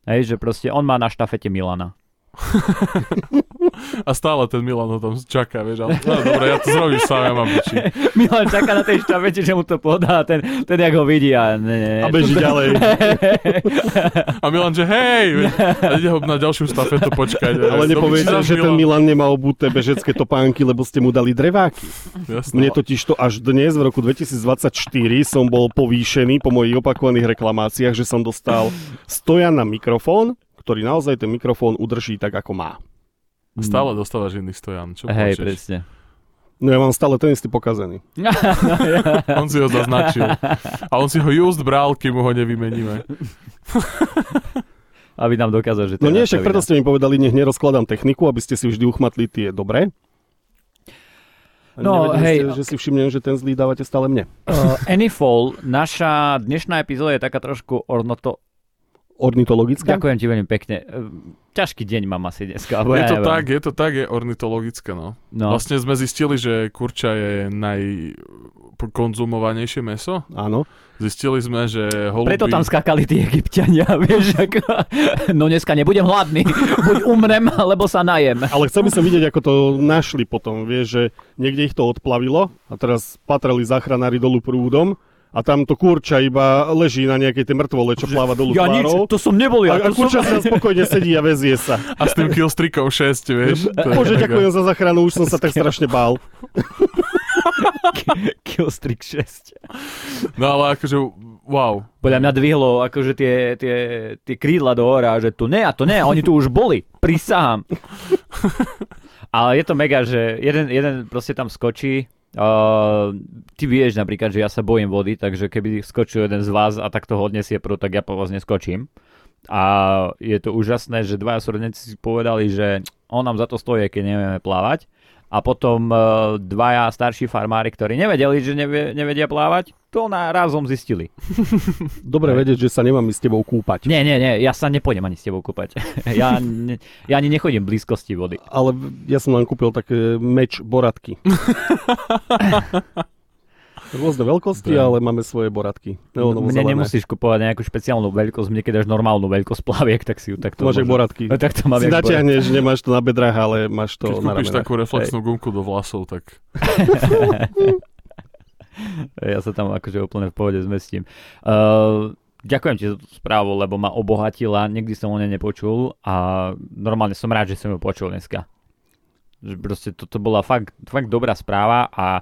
Hej, že proste on má na štafete Milana. A stále ten Milan ho tam čaká, vieš, ale no, dobre, ja to zrobím sám, ja mám biči. Milan čaká na tej štafete, že mu to podá, ten, ten jak ho vidí a ne, ne, ne. A beží ďalej. A Milan, že hej, a ide ho na ďalšiu stafetu počkať. Ale nepoviete, že ten Milan nemá obuté bežecké topánky, lebo ste mu dali dreváky. Jasné. Mne totiž to až dnes, v roku 2024, som bol povýšený po mojich opakovaných reklamáciách, že som dostal stojan na mikrofón, ktorý naozaj ten mikrofón udrží tak, ako má. Stále dostávaš iný stojan, čo Hej, plačeš? presne. No ja mám stále ten istý pokazený. On si ho zaznačil. A on si ho just bral, kým ho nevymeníme. Aby nám dokázal, že to No nie, však preto ste mi povedali, nech nerozkladám techniku, aby ste si vždy uchmatli tie dobré. No, hej, ste, že si všimnem, že ten zlý dávate stále mne. Uh, Anyfall, naša dnešná epizóda je taká trošku ornoto... Ornitologická? Ďakujem ti veľmi pekne. Uh, ťažký deň mám asi dneska. alebo Je to neviem. tak, je to tak, je ornitologické, no. No. Vlastne sme zistili, že kurča je najkonzumovanejšie meso. Áno. Zistili sme, že holuby... Preto tam skakali tí egyptiania, vieš, ako... no dneska nebudem hladný, buď umrem, alebo sa najem. Ale chcel by som vidieť, ako to našli potom. Vieš, že niekde ich to odplavilo a teraz patrali záchranári dolu prúdom a tam to kurča iba leží na nejakej tej mŕtvole, čo pláva dolu Ja nič, to som nebol ja. A, a to som... kurča sa spokojne sedí a vezie sa. A s tým killstreakom 6, vieš. Bože, ďakujem za záchranu, už som sa tak strašne bál. Killstreak 6. No ale akože, wow. Podľa mňa dvihlo akože tie, tie, tie krídla do hora, že tu ne a to ne, a oni tu už boli, prisahám. Ale je to mega, že jeden, jeden proste tam skočí Uh, ty vieš napríklad, že ja sa bojím vody, takže keby skočil jeden z vás a takto ho odnesie prú, tak ja po vás neskočím. A je to úžasné, že dvaja súrodenci si povedali, že on nám za to stojí, keď nevieme plávať. A potom uh, dvaja starší farmári, ktorí nevedeli, že nevie, nevedia plávať, to na razom zistili. Dobre Hej. vedieť, že sa nemám s tebou kúpať. Nie, nie, nie, ja sa nepôjdem ani s tebou kúpať. ja, ne, ja ani nechodím blízkosti vody. Ale ja som len kúpil také meč boratky. Rôzne veľkosti, Dobre. ale máme svoje boratky. Neonovo Mne zelené. nemusíš kupovať nejakú špeciálnu veľkosť, mne keď dáš normálnu veľkosť plaviek, tak si ju takto Máš môžem- boratky. No, tak to mám Si jak boratky. natiahneš, nemáš to na bedrách, ale máš to Keď na kúpiš ramenách. takú reflexnú gumku do vlasov, tak ja sa tam akože úplne v pohode zmestím. Uh, ďakujem ti za tú správu, lebo ma obohatila, nikdy som o nej nepočul a normálne som rád, že som ju počul dneska. Proste toto bola fakt, fakt dobrá správa a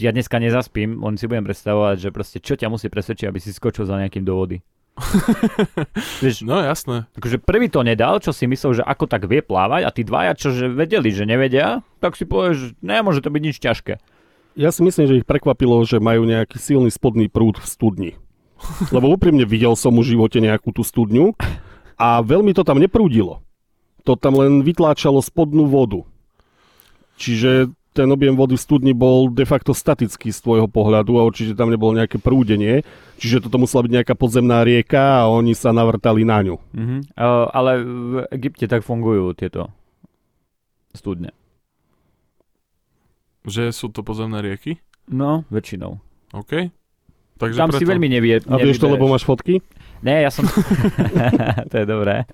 ja dneska nezaspím, len si budem predstavovať, že proste čo ťa musí presvedčiť, aby si skočil za nejakým do vody. Vieš, no jasné. akože prvý to nedal, čo si myslel, že ako tak vie plávať a tí dvaja, čo že vedeli, že nevedia, tak si povieš, že nemôže to byť nič ťažké. Ja si myslím, že ich prekvapilo, že majú nejaký silný spodný prúd v studni. Lebo úprimne videl som v živote nejakú tú studňu a veľmi to tam neprúdilo. To tam len vytláčalo spodnú vodu. Čiže ten objem vody v studni bol de facto statický z tvojho pohľadu a určite tam nebolo nejaké prúdenie. Čiže toto musela byť nejaká podzemná rieka a oni sa navrtali na ňu. Uh, ale v Egypte tak fungujú tieto studne. Že sú to podzemné rieky? No, väčšinou. OK. Takže Tam preto... si veľmi nevie. A vieš to, lebo máš fotky? Nie, ja som... to je dobré.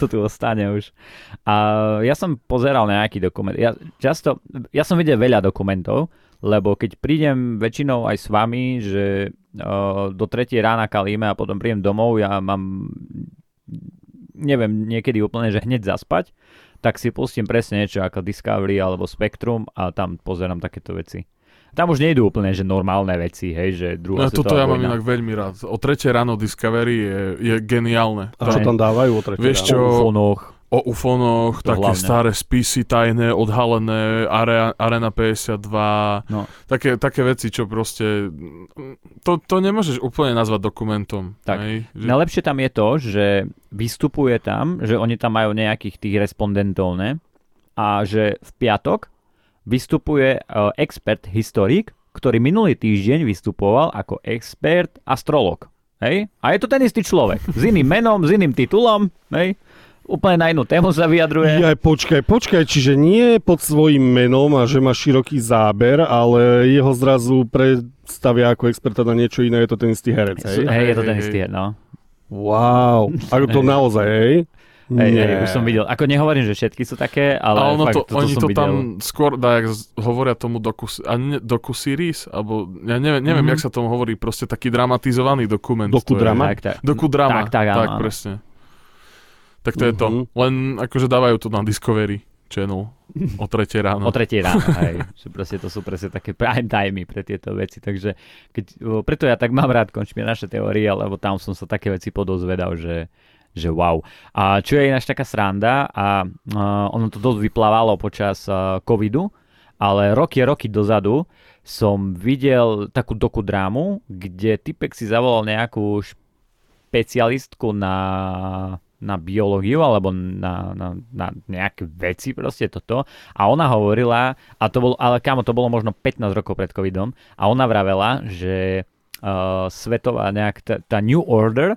To tu ostane už. A ja som pozeral nejaký dokument. Ja, často, ja som videl veľa dokumentov, lebo keď prídem väčšinou aj s vami, že uh, do 3 rána kalíme a potom prídem domov, ja mám neviem, niekedy úplne, že hneď zaspať, tak si pustím presne niečo ako Discovery alebo Spectrum a tam pozerám takéto veci. Tam už nejdú úplne, že normálne veci, hej, že druhá No, toto ja mám vojna. inak veľmi rád. O tretie ráno Discovery je, je geniálne. A čo tam dávajú o tretej Vieš ráno? čo? O ufonoch. O ufonoch, To také hlavne. staré spisy tajné, odhalené, Area, Arena 52, No. také, také veci, čo proste... To, to nemôžeš úplne nazvať dokumentom. Tak. Hej? Že, Najlepšie tam je to, že vystupuje tam, že oni tam majú nejakých tých respondentov, ne? A že v piatok vystupuje uh, expert historik, ktorý minulý týždeň vystupoval ako expert astrolog. Hej? A je to ten istý človek. S iným menom, s iným titulom. Hej? Úplne na inú tému sa vyjadruje. Ja, počkaj, počkaj, čiže nie pod svojím menom a že má široký záber, ale jeho zrazu predstavia ako experta na niečo iné, je to ten istý herec, Hej, hej? je to ten istý, no. Wow, ako to naozaj, hej? Hej, Nie. hej, už som videl. Ako nehovorím, že všetky sú také, ale a ono fakt, to, toto oni som to videl. tam skôr, dá, jak hovoria tomu doku, a ne, doku series, alebo ja neviem, neviem Mhm. jak sa tomu hovorí, proste taký dramatizovaný dokument. Dokudrama? Tak, tak. Doku drama. Tak, tak, áno, tak áno. presne. Tak to je to. Mhm. Len akože dávajú to na Discovery Channel o tretie ráno. O tretej ráno, hej. Že proste to sú presne také prime timey pre tieto veci, takže keď, preto ja tak mám rád konšpiračné teórie, lebo tam som sa také veci podozvedal, že, že wow. A čo je ináč taká sranda, a uh, ono to dosť vyplávalo počas uh, covidu, ale roky, roky dozadu som videl takú dokudrámu, kde typek si zavolal nejakú špecialistku na, na biológiu alebo na, na, na nejaké veci proste toto a ona hovorila, a to bolo, ale kamo, to bolo možno 15 rokov pred covidom a ona vravela, že uh, svetová nejak tá, tá New Order,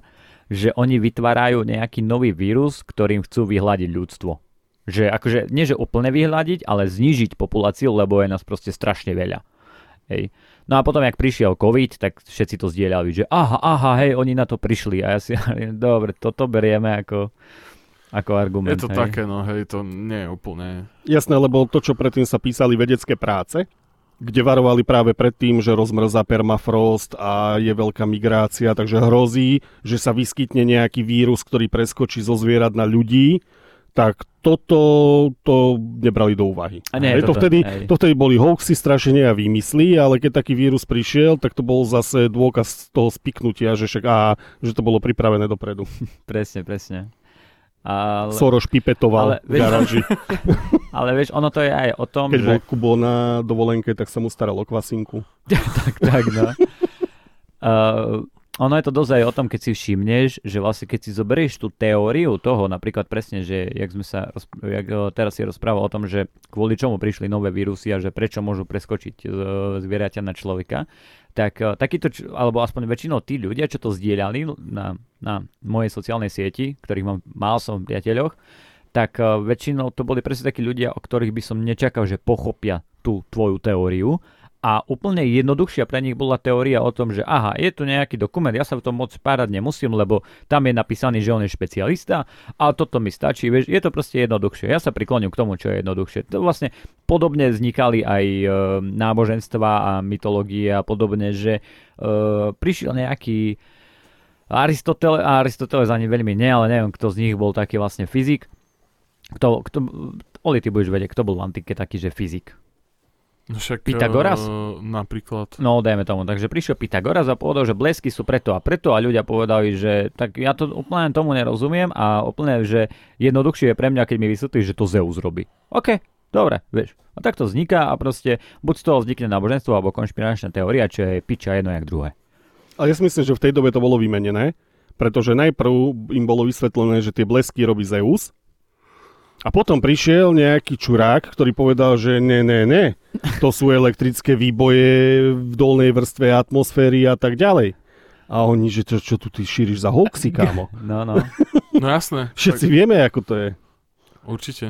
že oni vytvárajú nejaký nový vírus, ktorým chcú vyhľadiť ľudstvo. Že akože, nie že úplne vyhľadiť, ale znížiť populáciu, lebo je nás proste strašne veľa. Hej. No a potom, jak prišiel COVID, tak všetci to zdieľali, že aha, aha, hej, oni na to prišli. A ja si dobre, toto berieme ako, ako argument. Je to hej. také, no hej, to nie je úplne... Jasné, lebo to, čo predtým sa písali vedecké práce, kde varovali práve pred tým, že rozmrzá permafrost a je veľká migrácia, takže hrozí, že sa vyskytne nejaký vírus, ktorý preskočí zo zvierat na ľudí, tak toto to nebrali do úvahy. A nie, Hej, to, toto- vtedy, hej. to vtedy boli hoaxy, strašenia a výmysly, ale keď taký vírus prišiel, tak to bol zase dôkaz toho spiknutia, že však á, že to bolo pripravené dopredu. Presne, presne. Ale, Soroš pipetoval ale- v garáži. ale vieš, ono to je aj o tom, Keď že... bol Kubo na dovolenke, tak sa mu staral o kvasinku. tak, tak, no. Uh, ono je to dosť aj o tom, keď si všimneš, že vlastne keď si zoberieš tú teóriu toho, napríklad presne, že jak sme sa, jak eh, teraz si rozprával o tom, že kvôli čomu prišli nové vírusy a že prečo môžu preskočiť z zvieraťa na človeka, tak eh, takýto, alebo aspoň väčšinou tí ľudia, čo to zdieľali na, na mojej sociálnej sieti, ktorých mám, mal som v priateľoch, tak eh, väčšinou to boli presne takí ľudia, o ktorých by som nečakal, že pochopia tú tvoju teóriu a úplne jednoduchšia pre nich bola teória o tom, že aha, je tu nejaký dokument, ja sa v tom moc párať nemusím, lebo tam je napísaný, že on je špecialista a toto mi stačí, vieš, je to proste jednoduchšie. Ja sa prikloním k tomu, čo je jednoduchšie. To vlastne podobne vznikali aj e, náboženstva a mytológie a podobne, že e, prišiel nejaký Aristoteles, Aristoteles ani veľmi nie, ale neviem, kto z nich bol taký vlastne fyzik. Kto, kto, Oli, ty budeš vedieť, kto bol v antike taký, že fyzik. No však, Pythagoras? Uh, napríklad. No, dajme tomu. Takže prišiel Pythagoras a povedal, že blesky sú preto a preto a ľudia povedali, že tak ja to úplne tomu nerozumiem a úplne, že jednoduchšie je pre mňa, keď mi vysvetlíš, že to Zeus robí. OK, dobre, vieš. A tak to vzniká a proste buď z toho vznikne náboženstvo alebo konšpiračná teória, čo je piča jedno jak druhé. Ale ja si myslím, že v tej dobe to bolo vymenené, pretože najprv im bolo vysvetlené, že tie blesky robí Zeus, a potom prišiel nejaký čurák, ktorý povedal, že ne, ne, ne, to sú elektrické výboje v dolnej vrstve atmosféry a tak ďalej. A oni, že čo, čo tu ty šíriš za hoaxy, kámo? No, no. No jasné. Všetci vieme, ako to je. Tak, určite.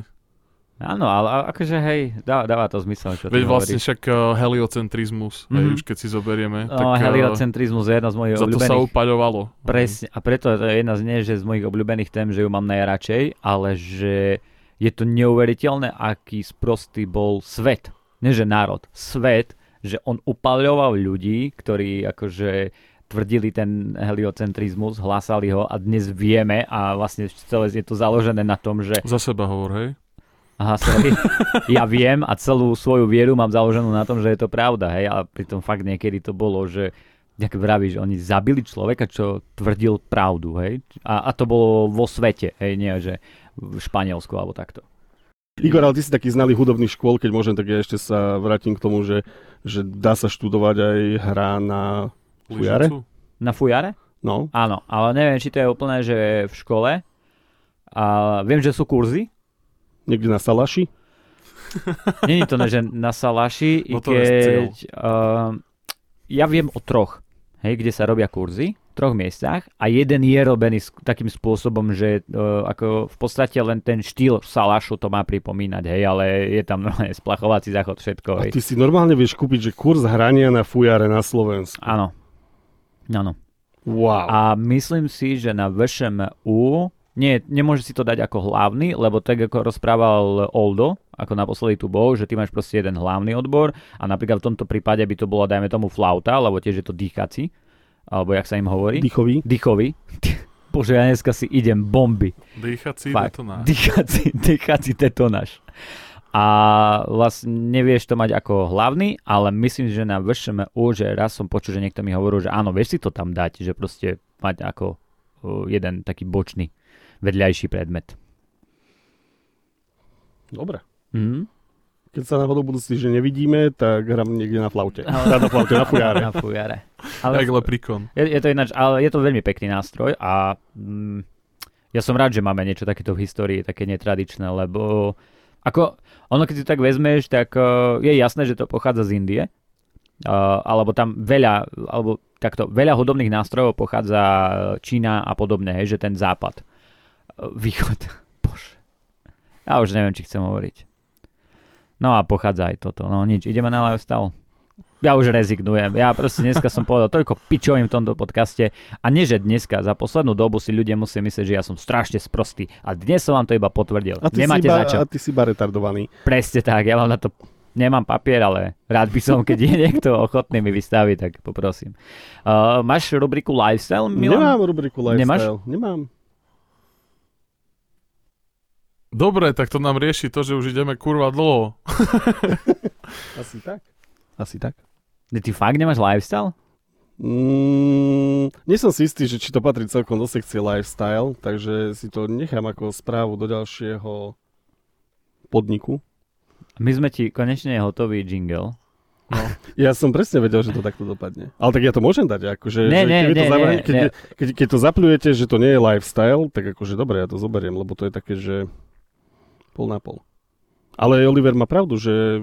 Áno, ale akože hej, dáva, dáva to zmysel, čo Veď vlastne hovoríš. však uh, heliocentrizmus, mm-hmm. hej, Mhm. už keď si zoberieme, No, tak uh, heliocentrizmus je jedna z mojich za to sa obľúbených. upaľovalo. Presne, a preto je to jedna z nie, že z mojich obľúbených tém, že ju mám najradšej, ale že je to neuveriteľné, aký sprostý bol svet. Nie, že národ, svet, že on upaľoval ľudí, ktorí akože tvrdili ten heliocentrizmus, hlásali ho a dnes vieme a vlastne celé je to založené na tom, že Za seba hovor, hej? Aha, sorry. ja viem a celú svoju vieru mám založenú na tom, že je to pravda, hej, ale pritom fakt niekedy to bolo, že jak vravíš, oni zabili človeka, čo tvrdil pravdu, hej, a, a to bolo vo svete, hej, nie, že v Španielsku alebo takto. Igor, ale ty si taký znalý hudobných škôl, keď môžem, tak ja ešte sa vrátim k tomu, že, že dá sa študovať aj hra na Fujare? Na fujare? No, Áno, ale neviem, či to je úplne, že v škole. A viem, že sú kurzy. niekde na Salaši. Není to, že na Salaši, i keď... Uh, ja viem o troch, hej, kde sa robia kurzy, troch miestach a jeden je robený takým spôsobom, že uh, ako v podstate len ten štýl Salašu to má pripomínať, hej, ale je tam normálne splachovací záchod, všetko, A ty si normálne vieš kúpiť, že kurz hrania na Fujare na Slovensku. Áno. Áno. Wow. A myslím si, že na VŠMU nie, nemôže si to dať ako hlavný, lebo tak ako rozprával Oldo, ako naposledy tu bol, že ty máš proste jeden hlavný odbor a napríklad v tomto prípade by to bolo, dajme tomu, flauta, lebo tiež je to dýchací, alebo jak sa im hovorí. Dýchový. Dýchový. Bože, ja dneska si idem bomby. Dýchací Fakt. detonáž. Dýchací, dýchací tetonáž. A vlastne nevieš to mať ako hlavný, ale myslím, že na VŠMU, že raz som počul, že niekto mi hovoril, že áno, vieš si to tam dať, že proste mať ako jeden taký bočný vedľajší predmet. Dobre. Mhm. Keď sa náhodou budúci, že nevidíme, tak hrám niekde na flaute. Teda na flaute, na Fujare. Na fujare. Jak Ale leprikon. je, je to ináč, ale je to veľmi pekný nástroj a mm, ja som rád, že máme niečo takéto v histórii, také netradičné, lebo ako, ono keď si tak vezmeš, tak uh, je jasné, že to pochádza z Indie, uh, alebo tam veľa, alebo takto, veľa hudobných nástrojov pochádza Čína a podobne, hej, že ten západ, uh, východ, bože, ja už neviem, či chcem hovoriť. No a pochádza aj toto, no nič, ideme na lifestyle. Ja už rezignujem. Ja proste dneska som povedal toľko pičovým v tomto podcaste a nie, že dneska, za poslednú dobu si ľudia musia myslieť, že ja som strašne sprostý. A dnes som vám to iba potvrdil. A ty, Nemáte si iba, a ty si iba retardovaný. Presne tak, ja mám na to Nemám papier, ale rád by som, keď je niekto ochotný mi vystaviť, tak poprosím. Uh, máš rubriku Lifestyle, Milan? Nemám rubriku lifestyle. Nemáš? Nemám. Dobre, tak to nám rieši to, že už ideme kurva dlho. Asi tak. Asi tak. Ty fakt nemáš lifestyle? Mm, nie som si istý, že či to patrí celkom do sekcie lifestyle, takže si to nechám ako správu do ďalšieho podniku. My sme ti konečne hotový jingle. Ja som presne vedel, že to takto dopadne. Ale tak ja to môžem dať, akože, Ne, že ne, to ne, zabrali- ne, keď, ne. Keď, keď to zapľujete, že to nie je lifestyle, tak akože dobre, ja to zoberiem, lebo to je také, že pol na pol. Ale Oliver má pravdu, že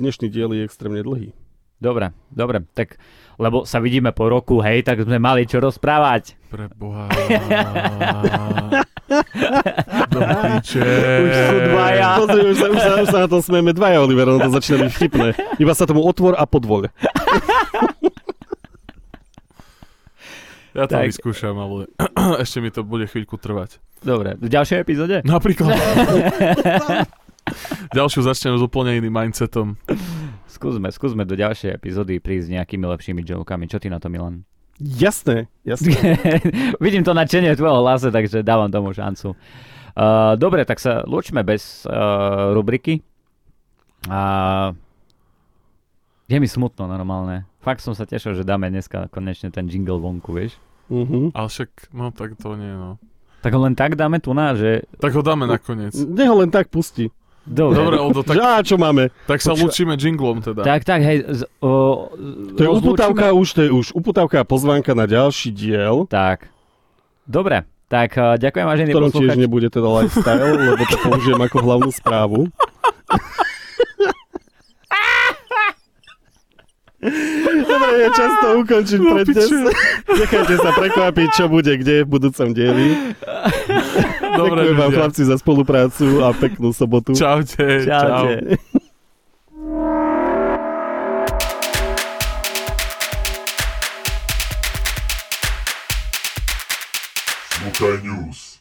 dnešný diel je extrémne dlhý. Dobre, dobre, tak lebo sa vidíme po roku, hej, tak sme mali čo rozprávať. Pre Boha. Už sú dvaja. Pozri, už sa, už, sa, už sa na tom smejeme dvaja, Oliver, ono to začína byť vtipné. Iba sa tomu otvor a podvoľ. Ja to Tak. vyskúšam, ale ešte mi to bude chvíľku trvať. Dobre, v ďalšej epizóde? Napríklad. Ďalšiu začnem s úplne iným mindsetom. Skúsme, skúsme do ďalšej epizódy prísť s nejakými lepšími jokami. Čo ty na to, Milan? Jasné, jasné. Vidím to nadšenie v tvojho hlase, takže dávam tomu šancu. Uh, dobre, tak sa lúčme bez uh, rubriky. A je mi smutno normálne. Fakt som sa tešil, že dáme dneska konečne ten jingle vonku, vieš. Uh-huh. Ale však, no tak to nie, no. Tak ho len tak dáme tu na, že... Tak ho dáme nakoniec. Nech ho len tak pustí. Dobre, Dobre, Oldo, Tak... á, čo máme? tak sa Počúva- lúčime jinglom teda. tak, tak, hej. Z, o, To je uputávka už, to je už uputávka a pozvánka na ďalší diel, Tak. Dobre, tak uh, ďakujem vážený v ktorom tiež nebude teda lifestyle, lebo to použijem ako hlavnú správu. Dobre, je čas to ukončiť No, pre dnes. Nechajte sa prekvapiť, čo bude kde v budúcom dieli. Dobre, Ďakujem vám chlapci za spoluprácu a peknú sobotu. Čaute. Čaute. Čau. Smutaj News.